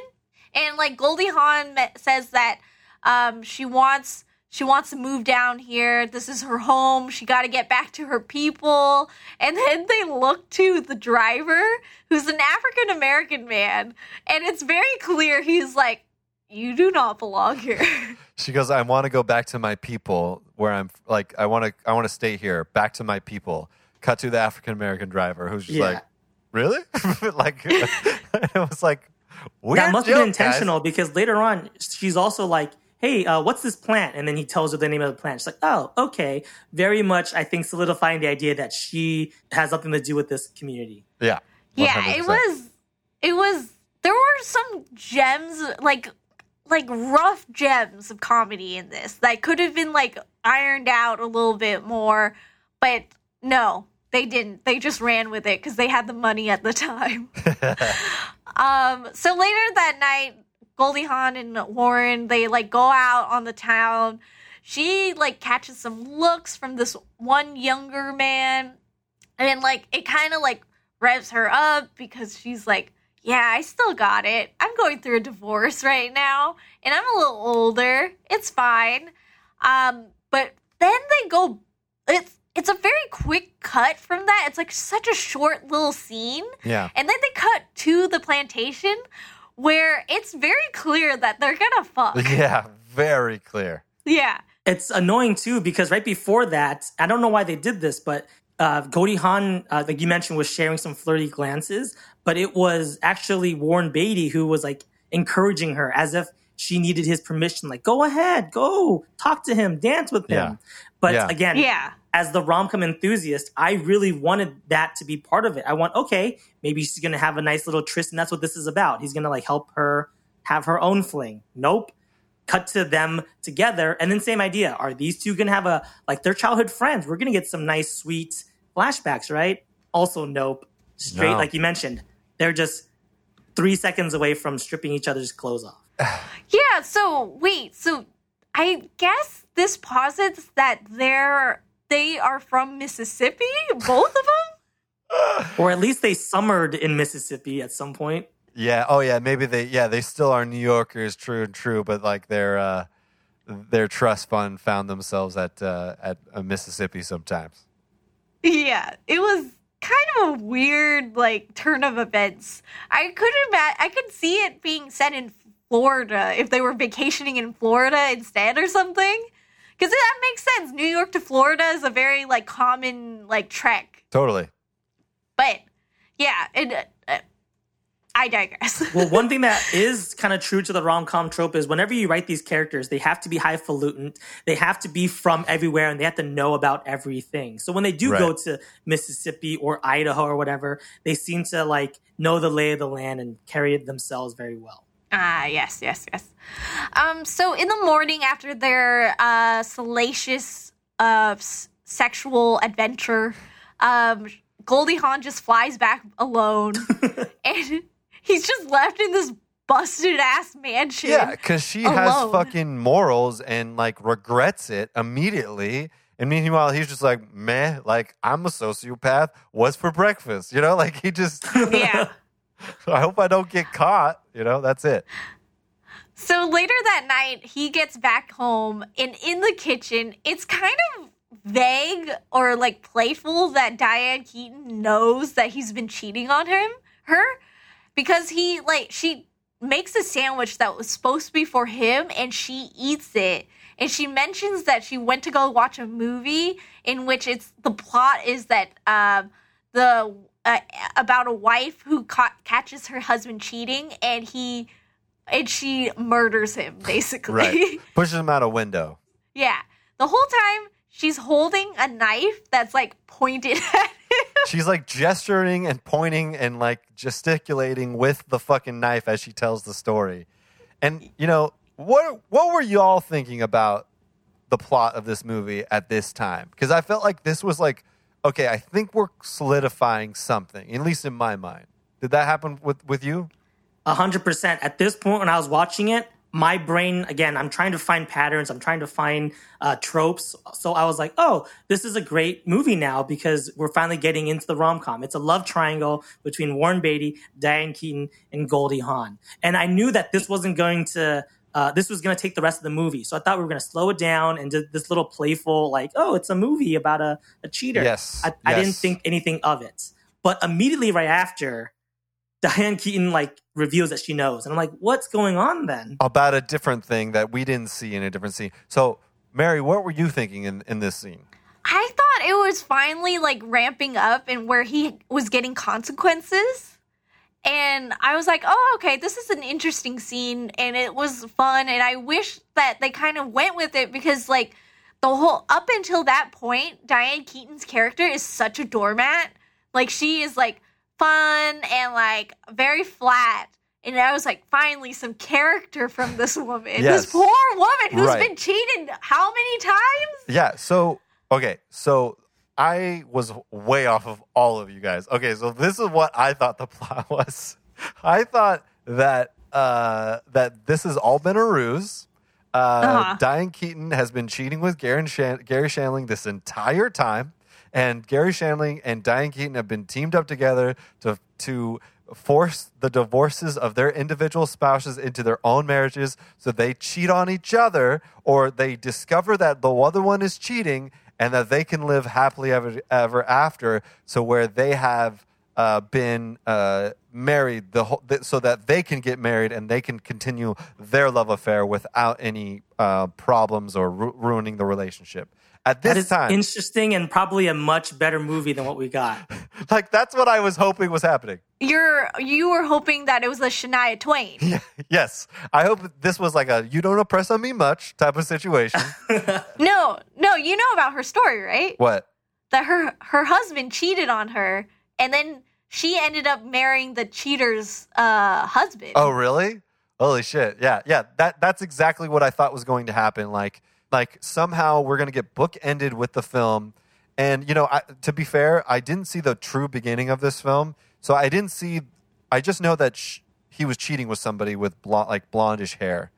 and like Goldie Hawn says that um, she wants she wants to move down here. This is her home. She got to get back to her people. And then they look to the driver, who's an African American man, and it's very clear he's like, "You do not belong here." (laughs) She goes, I want to go back to my people where I'm like I want to I want to stay here, back to my people. Cut to the African American driver who's just Yeah. (laughs) like, Really? (laughs) like it was like weird that must joke, have been guys. intentional because later on she's also like hey uh, what's this plant and then he tells her the name of the plant she's like oh okay very much i think solidifying the idea that she has something to do with this community Yeah. yeah, it was. It was. There were some gems, like like rough gems of comedy in this that could have been like ironed out a little bit more, but no, they didn't. They just ran with it because they had the money at the time. (laughs) (laughs) um. So later that night, Goldie Hawn and Warren they like go out on the town. She like catches some looks from this one younger man, and like it kind of like revs her up because she's like, "Yeah, I still got it. I'm going through a divorce right now, and I'm a little older. It's fine." Um, but then they go. It's it's a very quick cut from that. It's like such a short little scene. Yeah. And then they cut to the plantation where it's very clear that they're gonna fuck. (laughs) Yeah, very clear. Yeah. it's annoying too because right before that i don't know why they did this but uh, Goldie Hawn, uh, like you mentioned, was sharing some flirty glances, but it was actually Warren Beatty who was like encouraging her as if she needed his permission. Like, go ahead, go talk to him, dance with him. Yeah. But Yeah. again, Yeah. As the rom com enthusiast, I really wanted that to be part of it. I want, okay, maybe she's gonna have a nice little tryst, and that's what this is about. He's gonna like help her have her own fling. Nope. Cut to them together, and then same idea. Are these two gonna have a like their childhood friends? We're gonna get some nice, sweet flashbacks, right? Also, nope. Straight, No. like you mentioned, they're just three seconds away from stripping each other's clothes off. (sighs) Yeah, so wait, so I guess this posits that they're they are from Mississippi, both of them? (laughs) Or at least they summered in Mississippi at some point. Yeah. Oh, yeah. Maybe they. Yeah, they still are New Yorkers, true and true. But like their uh, their trust fund found themselves at uh, at uh, Mississippi sometimes. Yeah, it was kind of a weird like turn of events. I could imagine I could see it being set in Florida if they were vacationing in Florida instead or something. Cuz that makes sense. New York to Florida is a very like common like trek. Totally. But yeah, it uh, I digress. (laughs) Well, one thing that is kind of true to the rom com trope is whenever you write these characters, they have to be highfalutin. They have to be from everywhere and they have to know about everything. So when they do go to Mississippi or Idaho or whatever, they seem to like know the lay of the land and carry it themselves very well. Ah, yes, yes, yes. Um, so in the morning after their uh, salacious uh, s- sexual adventure, um, Goldie Hawn just flies back alone, (laughs) and he's just left in this busted ass mansion. Yeah, because she has fucking morals and like regrets it immediately. And meanwhile, he's just like, meh, like I'm a sociopath. What's for breakfast? You know, like he just. (laughs) yeah. (laughs) I hope I don't get caught. You know, that's it. So later that night, he gets back home, and in the kitchen, it's kind of vague or like playful that Diane Keaton knows that he's been cheating on him, her, because he like she makes a sandwich that was supposed to be for him, and she eats it, and she mentions that she went to go watch a movie in which it's the plot is that um, the uh, about a wife who ca- catches her husband cheating, and he and she murders him (laughs) basically. Right. Pushes him out a window. yeah. The whole time she's holding a knife that's like pointed (laughs) at him. She's like gesturing and pointing and like gesticulating with the fucking knife as she tells the story. And you know, what what were y'all thinking about the plot of this movie at this time? Because I felt like this was like, okay, I think we're solidifying something, at least in my mind. Did that happen with with you? A hundred percent. At this point, when I was watching it, my brain again, I'm trying to find patterns. I'm trying to find uh, tropes. So I was like, "Oh, this is a great movie now because we're finally getting into the rom com. It's a love triangle between Warren Beatty, Diane Keaton, and Goldie Hawn." And I knew that this wasn't going to. Uh, this was going to take the rest of the movie, so I thought we were going to slow it down and do this little playful, like, "Oh, it's a movie about a, a cheater." Yes, I, I didn't think anything of it. But immediately right after, (laughs) Diane Keaton like reveals that she knows, and I'm like, "What's going on then?" About a different thing that we didn't see in a different scene. So, Mary, what were you thinking in, in this scene? I thought it was finally like ramping up and where he was getting consequences. And I was like, oh, okay, this is an interesting scene and it was fun. And I wish that they kind of went with it because, like, the whole up until that point, Diane Keaton's character is such a doormat. Like, she is like fun and like very flat. And I was like, finally, some character from this woman. Yes. This poor woman who's Right. been cheated how many times? Yeah. So okay. So I was way off of all of you guys. Okay. So this is what I thought the (laughs) plot was. I thought that uh, that this has all been a ruse. Uh, Uh-huh. Diane Keaton has been cheating with Garry, Shan- Garry Shandling this entire time, and Garry Shandling and Diane Keaton have been teamed up together to to force the divorces of their individual spouses into their own marriages so they cheat on each other or they discover that the other one is cheating and that they can live happily ever, ever after so where they have uh, been uh, married the whole, th- so that they can get married and they can continue their love affair without any uh, problems or ru- ruining the relationship at this is time interesting and probably a much better movie than what we got. (laughs) like that's what i was hoping was happening You're you were hoping that it was a Shania Twain. (laughs) yes i hope this was like a you don't oppress on me much type of situation (laughs) No, no, you know about her story, right? what That her her husband cheated on her, and then she ended up marrying the cheater's uh, husband. Oh, really? Holy shit! Yeah, yeah. That that's exactly what I thought was going to happen. Like, like somehow we're going to get bookended with the film, And you know, I, to be fair, I didn't see the true beginning of this film, so I didn't see. I just know that sh- he was cheating with somebody with blonde, like blondish hair,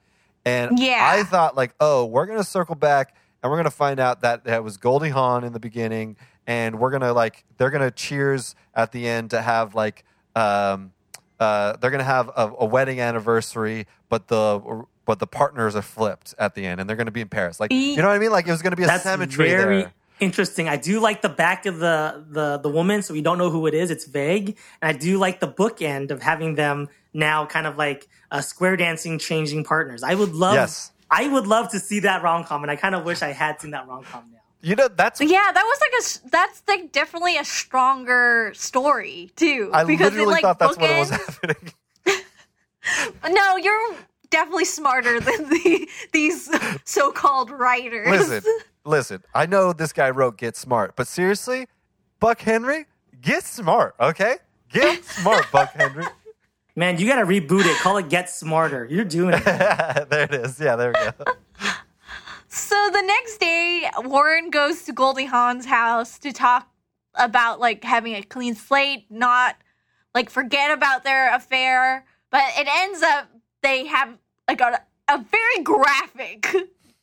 and Yeah. I thought like, oh, we're gonna circle back and we're gonna find out that that was Goldie Hawn in the beginning, and we're gonna like they're gonna cheers at the end to have like um uh they're gonna have a, a wedding anniversary, but the but the partners are flipped at the end, and they're gonna be in Paris. Like, you know what I mean? Like it was gonna be a That's symmetry very there. interesting. I do like the back of the, the the woman, so we don't know who it is. It's vague, and I do like the bookend of having them now kind of like uh, square dancing, changing partners. I would love, Yes. I would love to see that rom com, and I kind of wish I had seen that rom com now. You know, that's Yeah, that was like a that's like definitely a stronger story too. I because literally it, like, thought that's what was (laughs) happening. (laughs) No, you're definitely smarter than the, (laughs) these so-called writers. listen, listen. I know this guy wrote "Get Smart," but seriously, Buck Henry, get smart, okay? Get smart, Buck Henry. (laughs) Man, you got to reboot it. Call it Get Smarter. You're doing it. (laughs) there it is. Yeah, there we go. So the next day, Warren goes to Goldie Hawn's house to talk about like having a clean slate, not like forget about their affair. But it ends up they have like a, a very graphic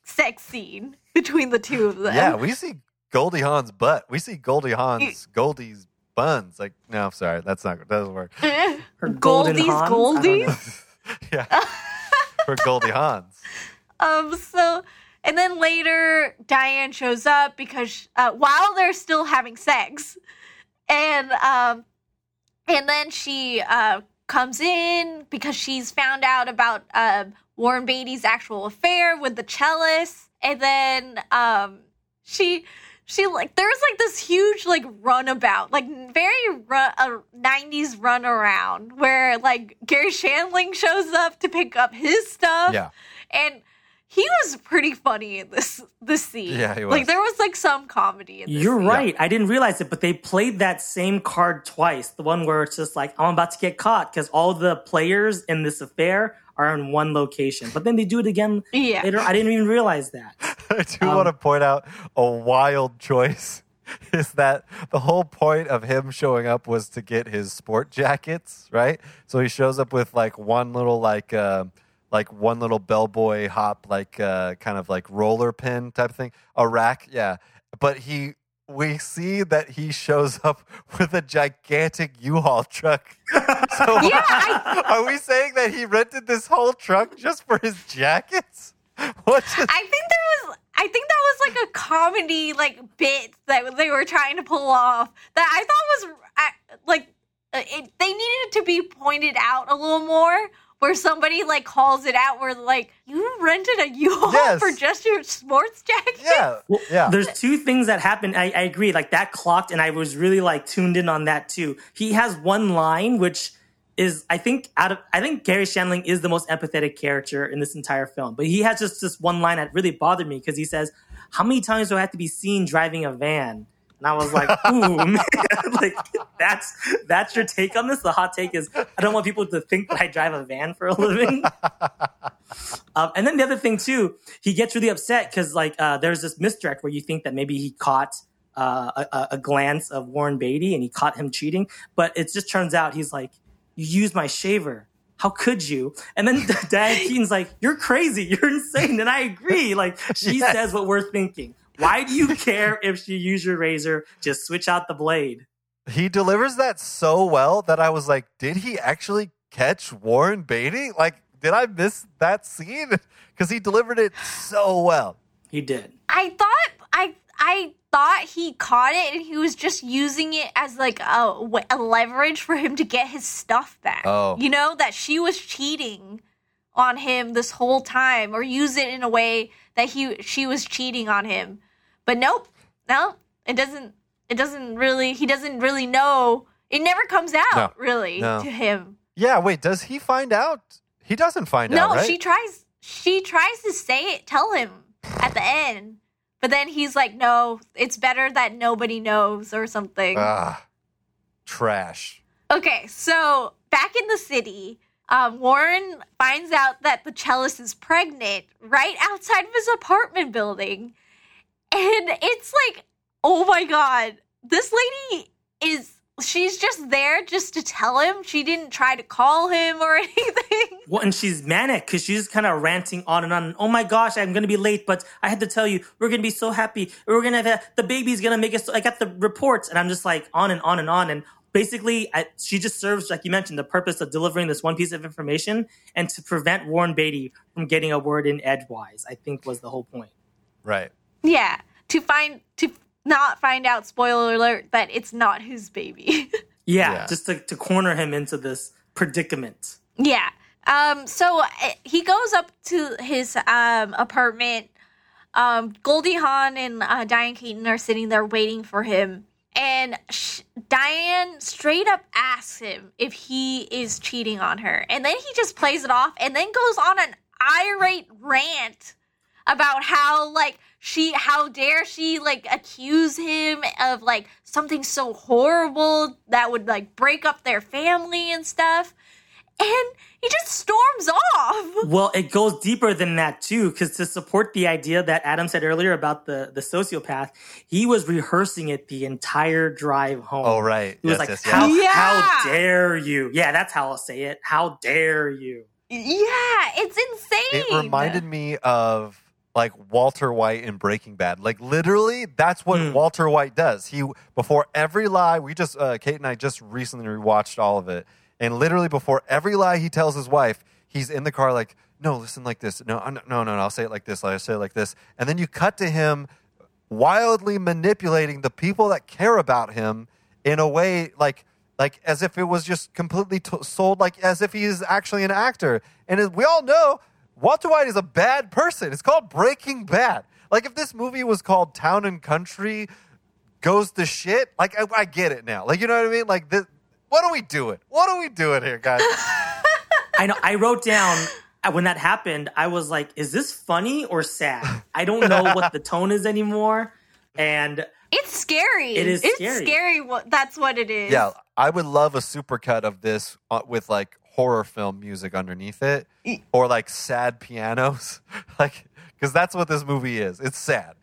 sex scene between the two of them. Yeah, we see Goldie Hawn's butt. We see Goldie Hawn's Goldie's buns. Like, no, sorry, that's not that doesn't work. (laughs) Her Goldies, Hans? I don't know. Goldies. (laughs) yeah, for Goldie Hawn's. (laughs) Um. So, and then later, Diane shows up because uh, while they're still having sex, and um, and then she uh comes in because she's found out about um Warren Beatty's actual affair with the cellist, and then um she. She like there's like this huge like runabout, like very run, uh, 90s run around where like Garry Shandling shows up to pick up his stuff Yeah, and he was pretty funny in this this scene. Yeah, he was. Like there was like some comedy in this. You're scene. right. I didn't realize it, but they played that same card twice. The one where it's just like, I'm about to get caught because all the players in this affair are in one location. But then they do it again Yeah. later. I didn't even realize that. (laughs) I do Um, want to point out a wild choice. (laughs) Is that the whole point of him showing up was to get his sport jackets, right? So he shows up with like one little like uh, like one little bellboy hop, like uh, kind of like roller pin type thing, a rack, yeah. But he, we see that he shows up (laughs) with a gigantic U-Haul truck. (laughs) So (laughs) Yeah, I, are we saying that he rented this whole truck just for his jackets? What? Just, I think there was. I think that was like a comedy like bit that they were trying to pull off that I thought was I- like uh, it, they needed to be pointed out a little more. Where somebody like calls it out, where like you rented a U-Haul Yes. for just your sports jacket. yeah, yeah. There's two things that happened. I, I agree. Like that clocked, and I was really like tuned in on that too. He has one line which is, I think, out of. I think Garry Shandling is the most empathetic character in this entire film. But he has just this one line that really bothered me because he says, "How many times do I have to be seen driving a van?" And I was like, "Ooh, (laughs) man. (laughs) like that's that's your take on this." The hot take is, I don't want people to think that I drive a van for a living. (laughs) Um, and then the other thing too, he gets really upset because like uh, there's this misdirect where you think that maybe he caught uh, a, a- glance of Warren Beatty and he caught him cheating, but it just turns out he's like, "You used my shaver. How could you?" And then Diane Keaton's like, "You're crazy. You're insane." And I agree. Like she Yes. says what we're thinking. Why do you care if she used your razor? Just switch out the blade. he delivers that so well that I was like, did he actually catch Warren Beatty? Like, did I miss that scene? (laughs) Because he delivered it so well. He did. I thought I I thought he caught it and he was just using it as like a, a leverage for him to get his stuff back. Oh. You know that she was cheating on him this whole time or use it in a way that he she was cheating on him. But nope. No. It doesn't it doesn't really he doesn't really know. It never comes out No. really No. to him. Yeah, wait, does he find out? He doesn't find No, out, right? she tries. She tries to say it, tell him at the end, but then he's like, "No, it's better that nobody knows" or something. Ah, trash. okay, so back in the city, um, Warren finds out that the cellist is pregnant right outside of his apartment building, and it's like oh my god, this lady is she's just there just to tell him. She didn't try to call him or (laughs) anything. Well, and she's manic because she's kind of ranting on and on. Oh my gosh, I'm gonna be late, but I had to tell you, we're gonna be so happy. We're gonna have the baby's gonna make us. I got the reports, and I'm just like on and on and on. And basically, I, she just serves, like you mentioned, the purpose of delivering this one piece of information and to prevent Warren Beatty from getting a word in edgewise. I think was the whole point. Right. Yeah, to find to not find out. Spoiler alert: that it's not his baby. (laughs) Yeah, Yeah. just to, to corner him into this predicament. Yeah. Um. So uh, he goes up to his um apartment. Um. Goldie Hawn and uh, Diane Keaton are sitting there waiting for him, and Diane straight up asks him if he is cheating on her, and then he just plays it off, and then goes on an irate rant about how like she how dare she like accuse him of like something so horrible that would like break up their family and stuff. And he just storms off Well, it goes deeper than that too, because to support the idea that Adam said earlier about the the sociopath, he was rehearsing it the entire drive home. Oh, right. He was Yes, like, yes, yes. "How Yeah. how dare you?" Yeah, that's how I'll say it. How dare you? yeah it's insane It reminded me of like Walter White in Breaking Bad. Like literally, that's what Mm. Walter White does. He before every lie, we just uh, Kate and I just recently rewatched all of it, and literally before every lie he tells his wife, he's in the car like, "No, listen like this. No, no, no, no. I'll say it like this. I'll say it like this." And then you cut to him wildly manipulating the people that care about him in a way like like as if it was just completely t- sold like as if he is actually an actor and as we all know walter white is a bad person it's called breaking bad like if this movie was called town and country goes to shit like i, I get it now like you know what i mean like this what are we doing what are we doing here guys (laughs) I know. I wrote down uh, when that happened. I was like, "Is this funny or sad?" I don't know what the tone is anymore, and it's scary It is it's scary. scary what that's what it is Yeah, I would love a supercut of this uh, with like horror film music underneath it, or like sad pianos, (laughs) like because that's what this movie is. It's sad.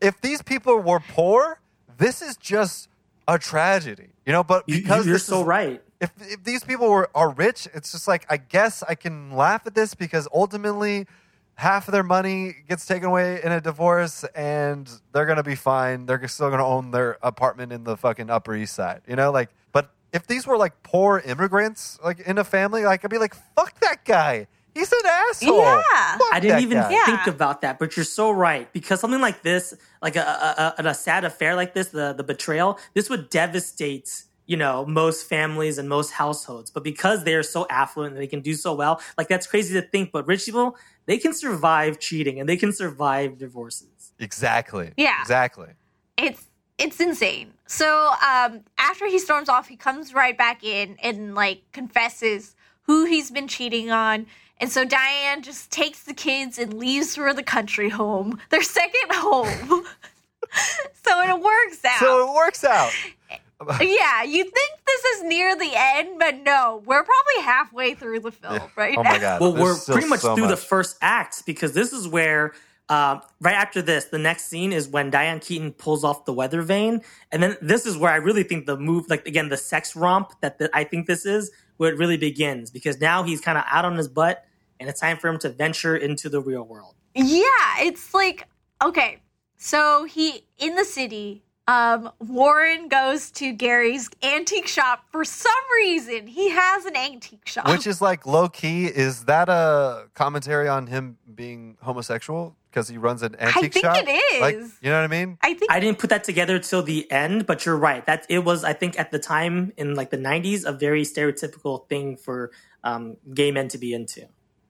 If these people were poor, this is just a tragedy, you know. But because you're so is- right. If if these people were are rich, it's just like I guess I can laugh at this because ultimately. Half of their money gets taken away in a divorce, and they're gonna be fine. They're still gonna own their apartment in the fucking Upper East Side, you know. Like, but if these were like poor immigrants, like in a family, like I'd be like, "Fuck that guy. He's an asshole." Yeah. Fuck I didn't even guy." Yeah. think about that, but you're so right because something like this, like a, a, a, a sad affair like this, the the betrayal, this would devastate you know most families and most households. But because they are so affluent and they can do so well, like that's crazy to think. But rich people, they can survive cheating and they can survive divorces. Exactly. Yeah. Exactly. it's it's insane. So um after he storms off, he comes right back in and like confesses who he's been cheating on. And so Diane just takes the kids and leaves for the country home, their second (laughs) home. so it works out. So it works out. yeah, you think this is near the end, but no, we're probably halfway through the film right Oh now. my god. Well, There's we're pretty much so through the first act because this is where. Uh, right after this, the next scene is when Diane Keaton pulls off the weather vane, and then this is where I really think the move, like again, the sex romp that the, I think this is, where it really begins because now he's kind of out on his butt, and it's time for him to venture into the real world. Yeah, it's like okay. So he in the city, um Warren goes to Garry's antique shop for some reason. He has an antique shop. Which is like low key. Is that a commentary on him being homosexual because he runs an antique think shop? it Like, is. you know what I mean? I think I didn't put that together till the end, but you're right. That it was, I think, at the time in like the '90s, a very stereotypical thing for um, gay men to be into.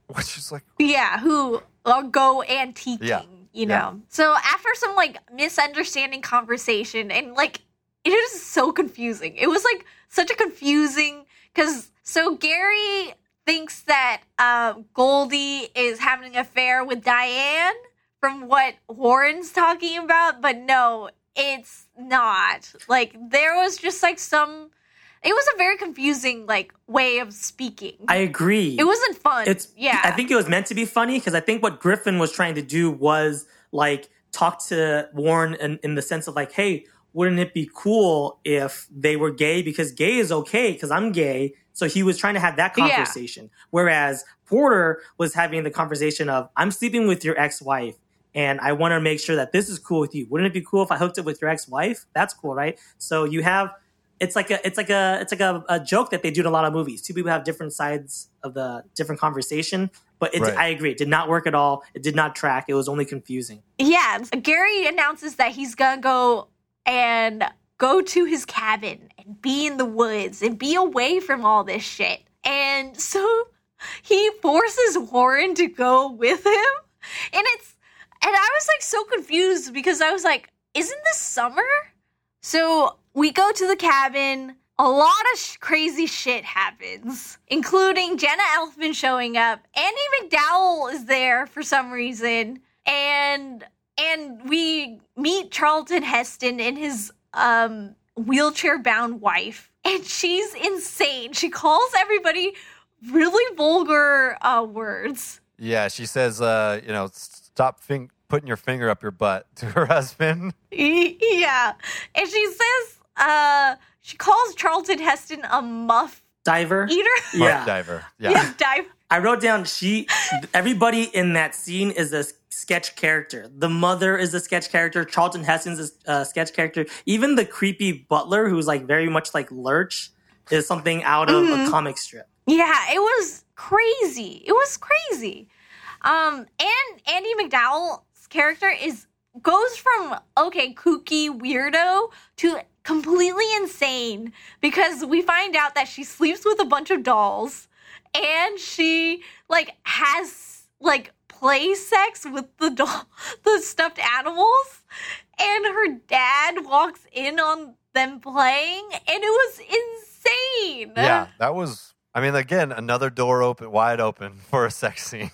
(laughs) Which is like, yeah, who uh, go antiquing, Yeah. you Yeah. know. So after some like misunderstanding conversation and like it is so confusing. It was like such a confusing cuz so Garry thinks that uh, Goldie is having an affair with Diane from what Warren's talking about, but no, it's not. Like there was just like some it was a very confusing like way of speaking. I agree. it wasn't fun. it's yeah. I think it was meant to be funny because I think what Griffin was trying to do was like talk to Warren in, in the sense of like, hey, wouldn't it be cool if they were gay because gay is okay because I'm gay. So he was trying to have that Yeah. conversation. Whereas Porter was having the conversation of, I'm sleeping with your ex wife and I want to make sure that this is cool with you. Wouldn't it be cool if I hooked up with your ex wife? That's cool, right? So you have. It's like a, it's like a, it's like a, a joke that they do in a lot of movies. Two people have different sides of the different conversation, but it, Right. I agree, it did not work at all. It did not track. It was only confusing. Yeah, Garry announces that he's gonna go and go to his cabin and be in the woods and be away from all this shit. And so he forces Warren to go with him. And it's and I was like so confused because I was like, isn't this summer? So we go to the cabin. A lot of sh- crazy shit happens, including Jenna Elfman showing up. Andie MacDowell is there for some reason, and and we meet Charlton Heston and his um wheelchair bound wife, and she's insane. She calls everybody really vulgar uh, words. Yeah, she says, uh, you know, stop fin- putting your finger up your butt (laughs) to her husband. yeah, and she says uh she calls Charlton Heston a muff Diver. eater. Yeah. Muff diver. Yeah. yeah, dive. I wrote down she everybody in that scene is a sketch character. The mother is a sketch character. Charlton Heston's a uh, sketch character. Even the creepy butler, who's like very much like Lurch, is something out of a comic strip. Yeah, it was crazy. It was crazy. Um, and Andie MacDowell's character is goes from okay, kooky weirdo to completely insane because we find out that she sleeps with a bunch of dolls and she like has like play sex with the doll (laughs) the stuffed animals and her dad walks in on them playing and it was insane. Yeah, that was, I mean, again, another door open, wide open for a sex scene.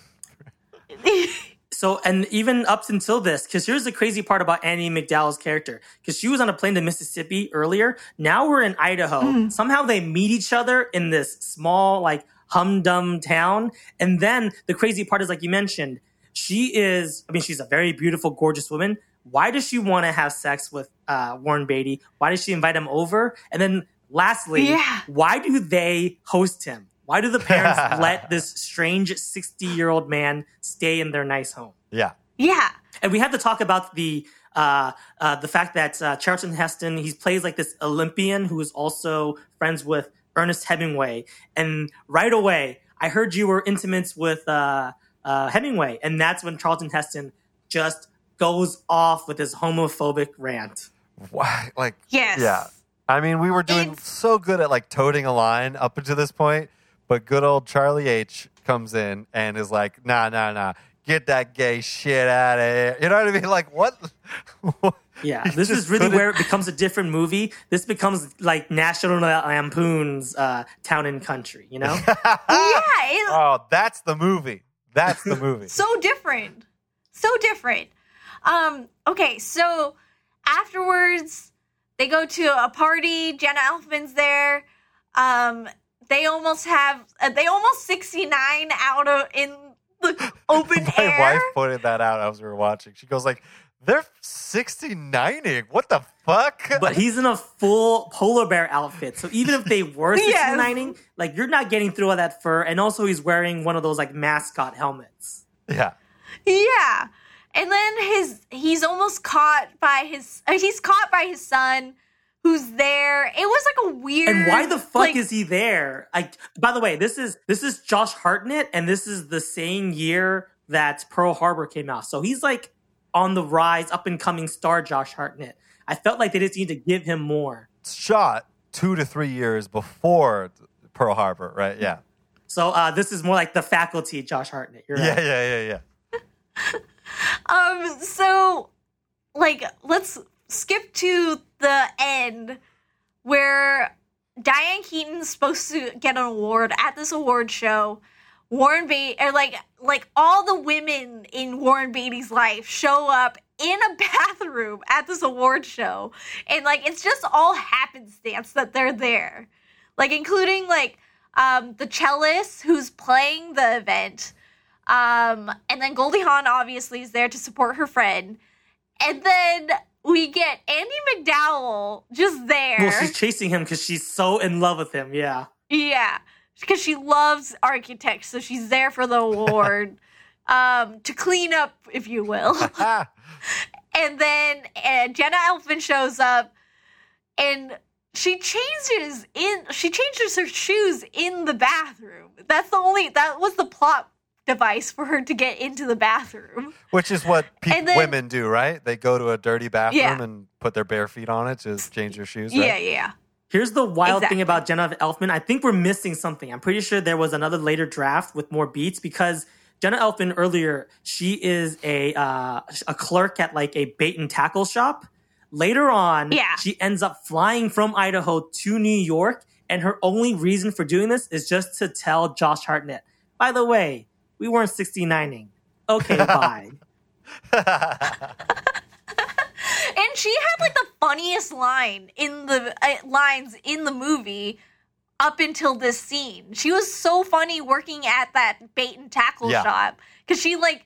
(laughs) So, and even up until this, because here's the crazy part about Andie MacDowell's character, because she was on a plane to Mississippi earlier. Now we're in Idaho. Somehow they meet each other in this small, like, humdum town. And then the crazy part is, like you mentioned, she is, I mean, she's a very beautiful, gorgeous woman. Why does she want to have sex with uh, Warren Beatty? Why does she invite him over? And then lastly, Yeah. why do they host him? Why do the parents (laughs) let this strange 60 year old man stay in their nice home? Yeah. yeah. And we have to talk about the uh, uh, the fact that uh, Charlton Heston he plays like this Olympian who is also friends with Ernest Hemingway. And right away, I heard you were intimate with uh, uh, Hemingway, and that's when Charlton Heston just goes off with his homophobic rant. Why? Like, Yes. yeah. I mean, we were doing It's- so good at like toting a line up until this point, but good old Charlie H comes in and is like, nah, nah, nah, get that gay shit out of here. You know what I mean? Like, what? (laughs) Yeah, He this is really couldn't- where it becomes a different movie. This becomes like National Lampoon's uh, Town and Country, you know? (laughs) Yeah. It's oh, that's the movie. That's the movie. (laughs) so different. So different. Um, okay, so afterwards they go to a party. Jenna Elfman's there. Um, they almost have uh, they almost 69 out of in the (laughs) open air. My air. wife pointed that out as we were watching. She goes like, they're 69ing. What the fuck? but he's in a full polar bear outfit. So even if they were (laughs) Yes. 69ing, like you're not getting through all that fur. And also he's wearing one of those like mascot helmets. yeah. Yeah. And then his he's almost caught by his uh, he's caught by his son who's there. It was like a weird And why the fuck like, is he there? Like by the way, this is this is Josh Hartnett and this is the same year that Pearl Harbor came out. So he's like on the rise, up and coming star Josh Hartnett. I felt like they just need to give him more. Shot two to three years before Pearl Harbor, right? Yeah. So uh, this is more like the faculty, Josh Hartnett. You're Yeah, right. yeah, yeah, yeah. (laughs) Um, so like let's skip to the end where Diane Keaton's supposed to get an award at this award show. Warren Beatty, or like like all the women in Warren Beatty's life show up in a (laughs) bathroom at this award show, and like it's just all happenstance that they're there, like including like um the cellist who's playing the event, um, and then Goldie Hawn obviously is there to support her friend. And then we get Andie MacDowell just there. Well, she's chasing him because she's so in love with him. Yeah. Yeah, because she loves architects, so she's there for the (laughs) award, um, to clean up, if you will. (laughs) (laughs) and then uh, Jenna Elfman shows up, and she changes in. She changes her shoes in the bathroom. That's the only. That was the plot device for her to get into the bathroom. Which is what (laughs) pe- then- women do, right? They go to a dirty bathroom Yeah. and put their bare feet on it to change their shoes. Yeah, yeah. Here's the wild Exactly. thing about Jenna Elfman. I think we're missing something. I'm pretty sure there was another later draft with more beats because Jenna Elfman earlier, she is a uh, a clerk at like a bait and tackle shop. Later on, Yeah. she ends up flying from Idaho to New York, and her only reason for doing this is just to tell Josh Hartnett, by the way, we weren't 69ing. Okay, (laughs) bye. (laughs) And she had like the funniest line in the uh, lines in the movie up until this scene. She was so funny working at that bait and tackle Yeah. shop because she like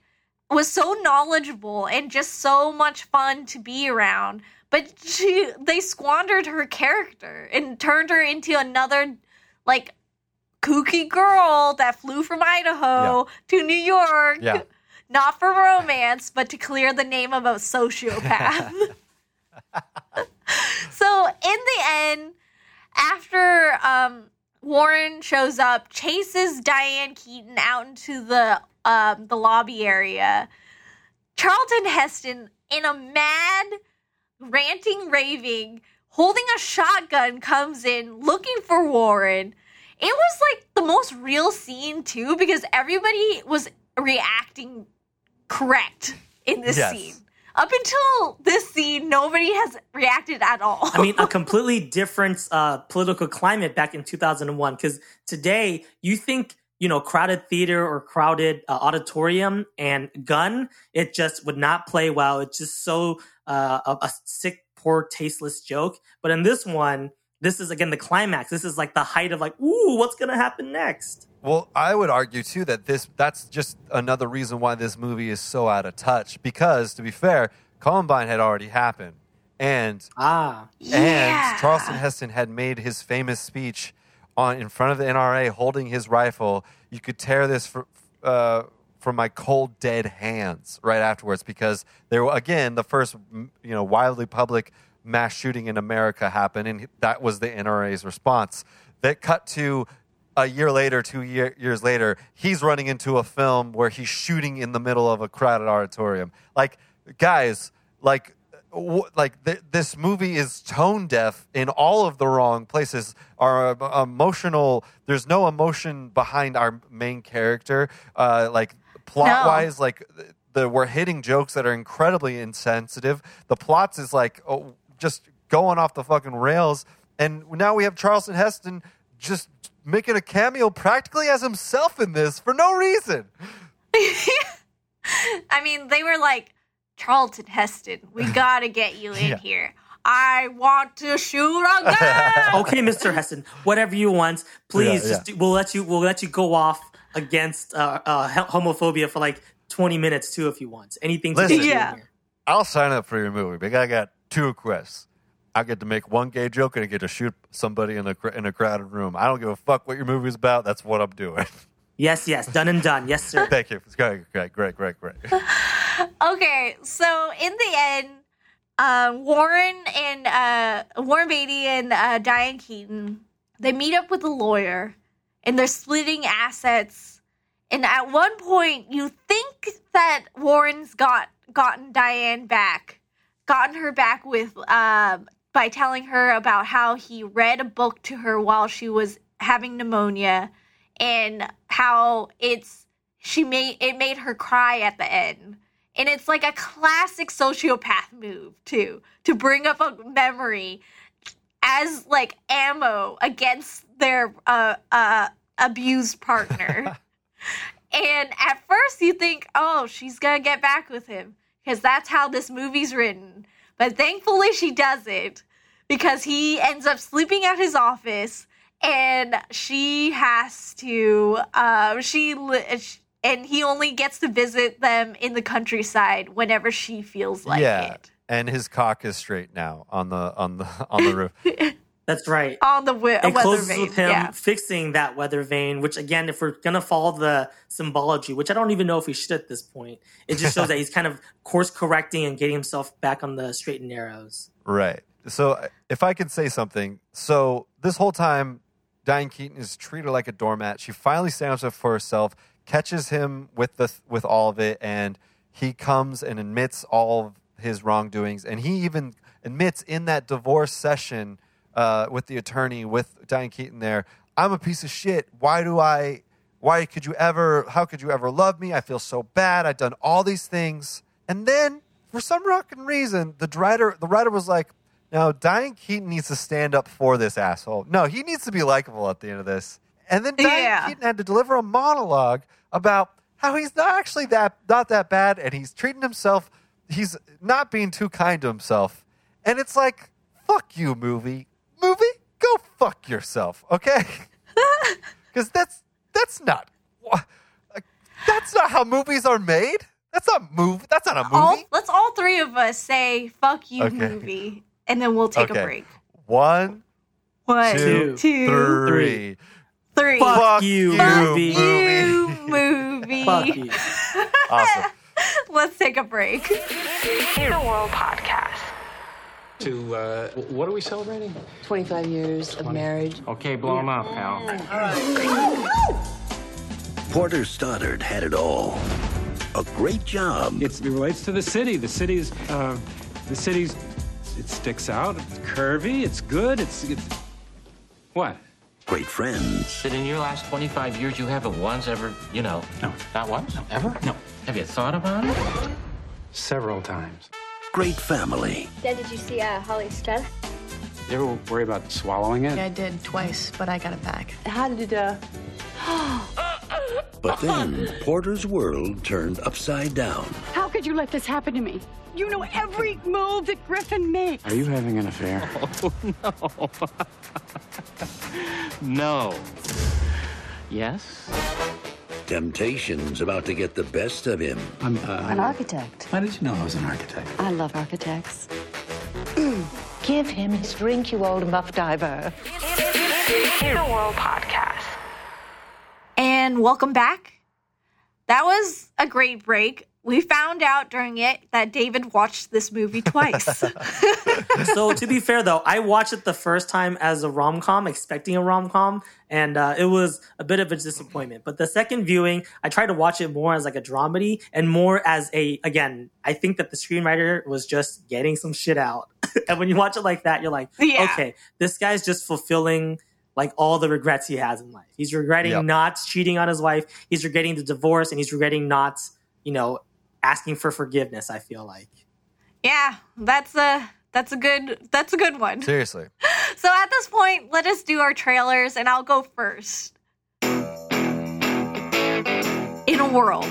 was so knowledgeable and just so much fun to be around. But she they squandered her character and turned her into another like kooky girl that flew from Idaho to New York. Yeah. Not for romance, but to clear the name of a sociopath. (laughs) so in the end, after um, Warren shows up, chases Diane Keaton out into the um, the lobby area. Charlton Heston, in a mad, ranting, raving, holding a shotgun, comes in looking for Warren. It was like the most real scene too, because everybody was reacting correct in this Yes. scene. Up until this scene, nobody has reacted at all. I mean, a completely different uh, political climate back in 2001. Because today, you think, you know, crowded theater or crowded uh, auditorium and gun, it just would not play well. It's just so uh, a, a sick, poor, tasteless joke. But in this one, this is again the climax. This is like the height of like, ooh, what's gonna happen next? Well, I would argue too that this that's just another reason why this movie is so out of touch. Because to be fair, Columbine had already happened, and Ah, and Charleston Heston had made his famous speech on in front of the NRA, holding his rifle. You could tear this for, uh, from my cold dead hands right afterwards, because there were again the first you know wildly public mass shooting in America happened, and that was the NRA's response. That cut to a year later, two year, years later, he's running into a film where he's shooting in the middle of a crowded auditorium. Like, guys, like, w- like th- this movie is tone deaf in all of the wrong places. Our uh, emotional, there's no emotion behind our main character. Uh, like plot wise, like the we're hitting jokes that are incredibly insensitive. The plots is like oh, just going off the fucking rails. And now we have Charleston Heston just making a cameo practically as himself in this for no reason. (laughs) I mean, they were like, Charlton Heston, we (laughs) gotta get you in Yeah. here. I want to shoot a gun. (laughs) okay, Mr. Heston, whatever you want, please. Yeah, just do, we'll let you. We'll let you go off against uh, uh, homophobia for like 20 minutes too, if you want. Anything to Listen. get you Yeah. here. I'll sign up for your movie, but I got two requests. I get to make one gay joke and I get to shoot somebody in a in a crowded room. I don't give a fuck what your movie's about. That's what I'm doing. (laughs) Yes, yes, done and done. Yes, sir. Thank you. It's great, great, great, great, great. (laughs) okay, so in the end, uh, Warren and uh, Warren Beatty and uh, Diane Keaton they meet up with a lawyer, and they're splitting assets. And at one point, you think that Warren's got gotten Diane back, gotten her back with um, by telling her about how he read a book to her while she was having pneumonia, and how it's she made it made her cry at the end. And it's like a classic sociopath move too, to bring up a memory as like ammo against their uh, uh, abused partner. (laughs) and at first you think, oh, she's gonna get back with him because that's how this movie's written. But thankfully she doesn't because he ends up sleeping at his office and she has to uh, she and he only gets to visit them in the countryside whenever she feels like yeah, it. and his cock is straight now on the on the on the roof. (laughs) That's right. On the wi- It weather closes vane. with him Yeah. fixing that weather vane, which again, if we're gonna follow the symbology, which I don't even know if we should at this point, it just shows that he's kind of course correcting and getting himself back on the straight and narrows. Right. So if I could say something, so this whole time, Diane Keaton is treated like a doormat. She finally stands up for herself, catches him with the with all of it, and he comes and admits all of his wrongdoings, and he even admits in that divorce session uh, with the attorney with Diane Keaton there, I'm a piece of shit. Why do I? Why could you ever? How could you ever love me? I feel so bad. I've done all these things, and then for some rockin' reason, the writer the writer was like, "No, Diane Keaton needs to stand up for this asshole. No, he needs to be likable at the end of this." And then Diane Yeah. Keaton had to deliver a monologue about how he's not actually that not that bad, and he's treating himself. He's not being too kind to himself, and it's like, "Fuck you, movie, movie, go fuck yourself, okay?" (laughs) Because that's that's not that's not how movies are made. That's not move. That's not a movie. All, let's all three of us say "fuck you" Okay. movie, and then we'll take Okay. a break. One, One, two, two, three. three. Fuck, Fuck you, you, Fuck movie. you, movie. Fuck you. (laughs) (laughs) Awesome. Let's take a break. The World Podcast. To uh, what are we celebrating? 25 years of marriage. Okay, blow them up, pal. Porter Stoddard had it all. A great job. It's, it relates to the city. The city's, uh, the city's, it sticks out. It's curvy. It's good. It's, it's what? Great friends. That in your last 25 years, you haven't once ever, you know. No. Not once? Ever? No. Have you thought about it? Several times. Great family. Dad, did you see uh, Holly Estrada? You ever worry about swallowing it? Yeah, I did twice, but I got it back. How did it uh? (gasps) But then Porter's world turned upside down. How could you let this happen to me? You know every move that Griffin makes. Are you having an affair? (laughs) No. (laughs) No. Yes? Temptation's about to get the best of him. I'm, uh, An architect. how did you know I was an architect? I love architects. (clears throat) Give him his drink, you old muff diver. The World Podcast. And welcome back. That was a great break. We found out during it that David watched this movie twice. (laughs) so to be fair though, I watched it the first time as a rom com, expecting a rom com, and uh, it was a bit of a disappointment. But the second viewing, I tried to watch it more as like a dramedy and more as a again. I think that the screenwriter was just getting some shit out, (laughs) and when you watch it like that, you're like, Yeah. okay, this guy's just fulfilling like all the regrets he has in life. He's regretting Yep. not cheating on his wife. He's regretting the divorce, and he's regretting not, you know, asking for forgiveness. I feel like. yeah, that's a that's a good that's a good one. Seriously. (laughs) So at this point, let us do our trailers, and I'll go first. In a world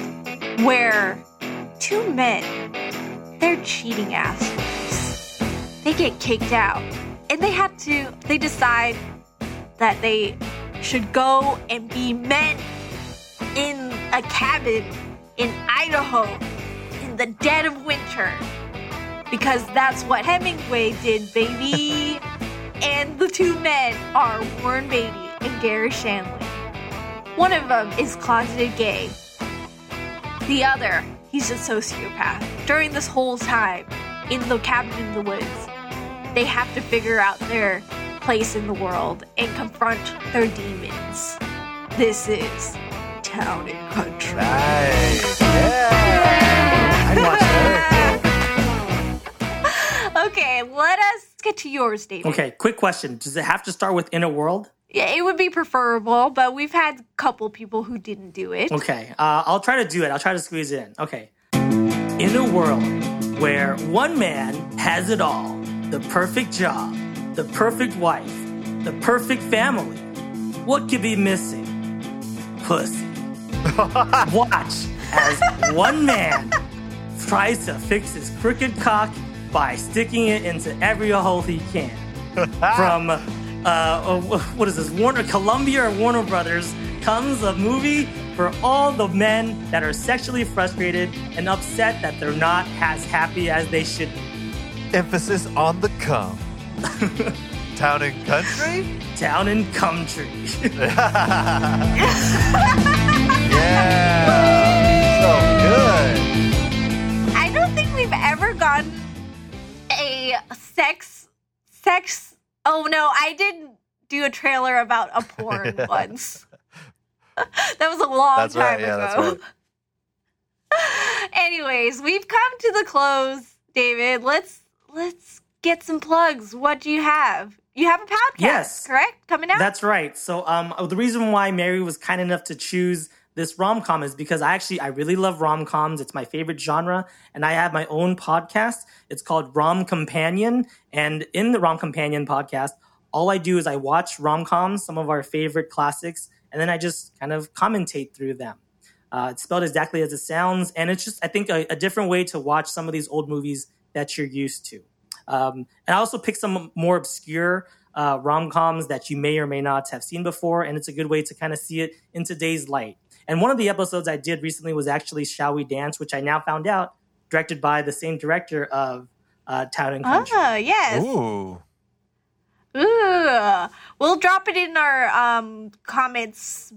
where two men, they're cheating assholes, they get kicked out, and they have to, they decide that they should go and be men in a cabin in Idaho the dead of winter. Because that's what Hemingway did, baby. and the two men are Warren Beatty and Garry Shandling. One of them is closeted gay. The other, he's a sociopath. During this whole time, in the cabin in the woods, they have to figure out their place in the world and confront their demons. This is Town and Country. Nice. Yeah. Let us get to yours, David. Okay, quick question. Does it have to start with In a World? Yeah, it would be preferable, but we've had a couple people who didn't do it. Okay, uh, I'll try to do it. I'll try to squeeze it in. Okay. In a world where one man has it all the perfect job, the perfect wife, the perfect family, what could be missing? Pussy. (laughs) Watch as one man tries to fix his crooked cock by sticking it into every hole he can. (laughs) From uh, uh, what is this? Warner Columbia or Warner Brothers comes a movie for all the men that are sexually frustrated and upset that they're not as happy as they should be. Emphasis on the come. (laughs) Town and country? Town and country. (laughs) Yeah. So good. I don't think we've ever gotten a sex sex. Oh no, I did do a trailer about a porn (laughs) once. (laughs) that was a long That's time right. Yeah, that's ago. right. (laughs) Anyways, we've come to the close, David. Let's let's get some plugs. What do you have? You have a podcast, Yes. correct? Coming out. That's right. So um, the reason why Mary was kind enough to choose this rom com is because I actually I really love rom coms. It's my favorite genre, and I have my own podcast. It's called Rom Companion, and in the Rom Companion podcast, all I do is I watch rom coms, some of our favorite classics, and then I just kind of commentate through them. Uh, it's spelled exactly as it sounds, and it's just I think a, a different way to watch some of these old movies that you're used to. Um, and I also pick some more obscure uh, rom coms that you may or may not have seen before, and it's a good way to kind of see it in today's light. And one of the episodes I did recently was actually "Shall We Dance," which I now found out directed by the same director of uh, Town and Country. Ah, yes. Ooh. Ooh. We'll drop it in our um, comments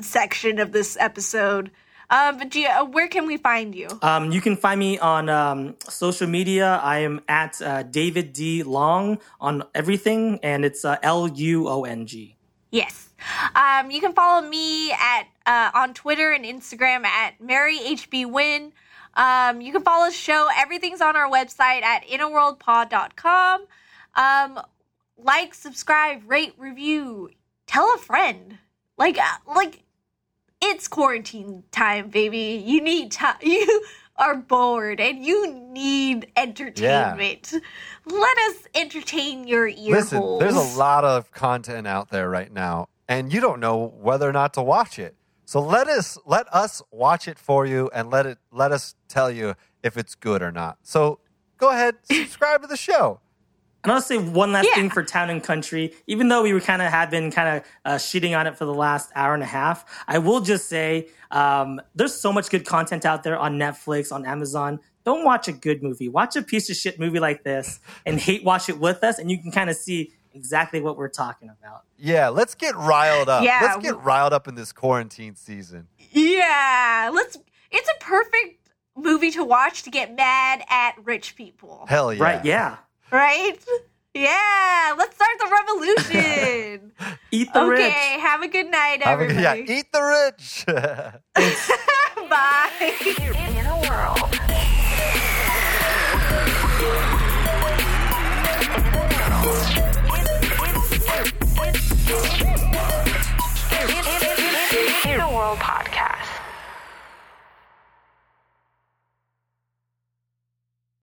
section of this episode. Um, but do you, uh, where can we find you? Um, you can find me on um, social media. I am at uh, David D Luong on everything, and it's uh, L U O N G. Yes. Um, you can follow me at uh, on Twitter and Instagram at MaryHBWin. Um, you can follow the show. Everything's on our website at inaworldpod.com. Um, like, subscribe, rate, review, tell a friend. Like, uh, like it's quarantine time, baby. You need time. (laughs) You are bored and you need entertainment. Let us entertain your ear Listen, holes. there's a lot of content out there right now, and you don't know whether or not to watch it. So let us let us watch it for you, and let it let us tell you if it's good or not. So go ahead, (laughs) subscribe to the show. And I'll say one last Yeah. thing for Town and Country. Even though we were kind of have been kind of uh, shitting on it for the last hour and a half, I will just say um, there's so much good content out there on Netflix, on Amazon. Don't watch a good movie. Watch a piece of shit movie like this and hate watch it with us, and you can kind of see exactly what we're talking about. Yeah, let's get riled up. Yeah, let's get riled up in this quarantine season. Yeah, let's. It's a perfect movie to watch to get mad at rich people, Hell yeah! Right? Yeah. right? Yeah, let's start the revolution. (laughs) Eat the okay, rich. Okay, have a good night, Have a- everybody. yeah, eat the rich. (laughs) (laughs) Bye. In a world World Podcast.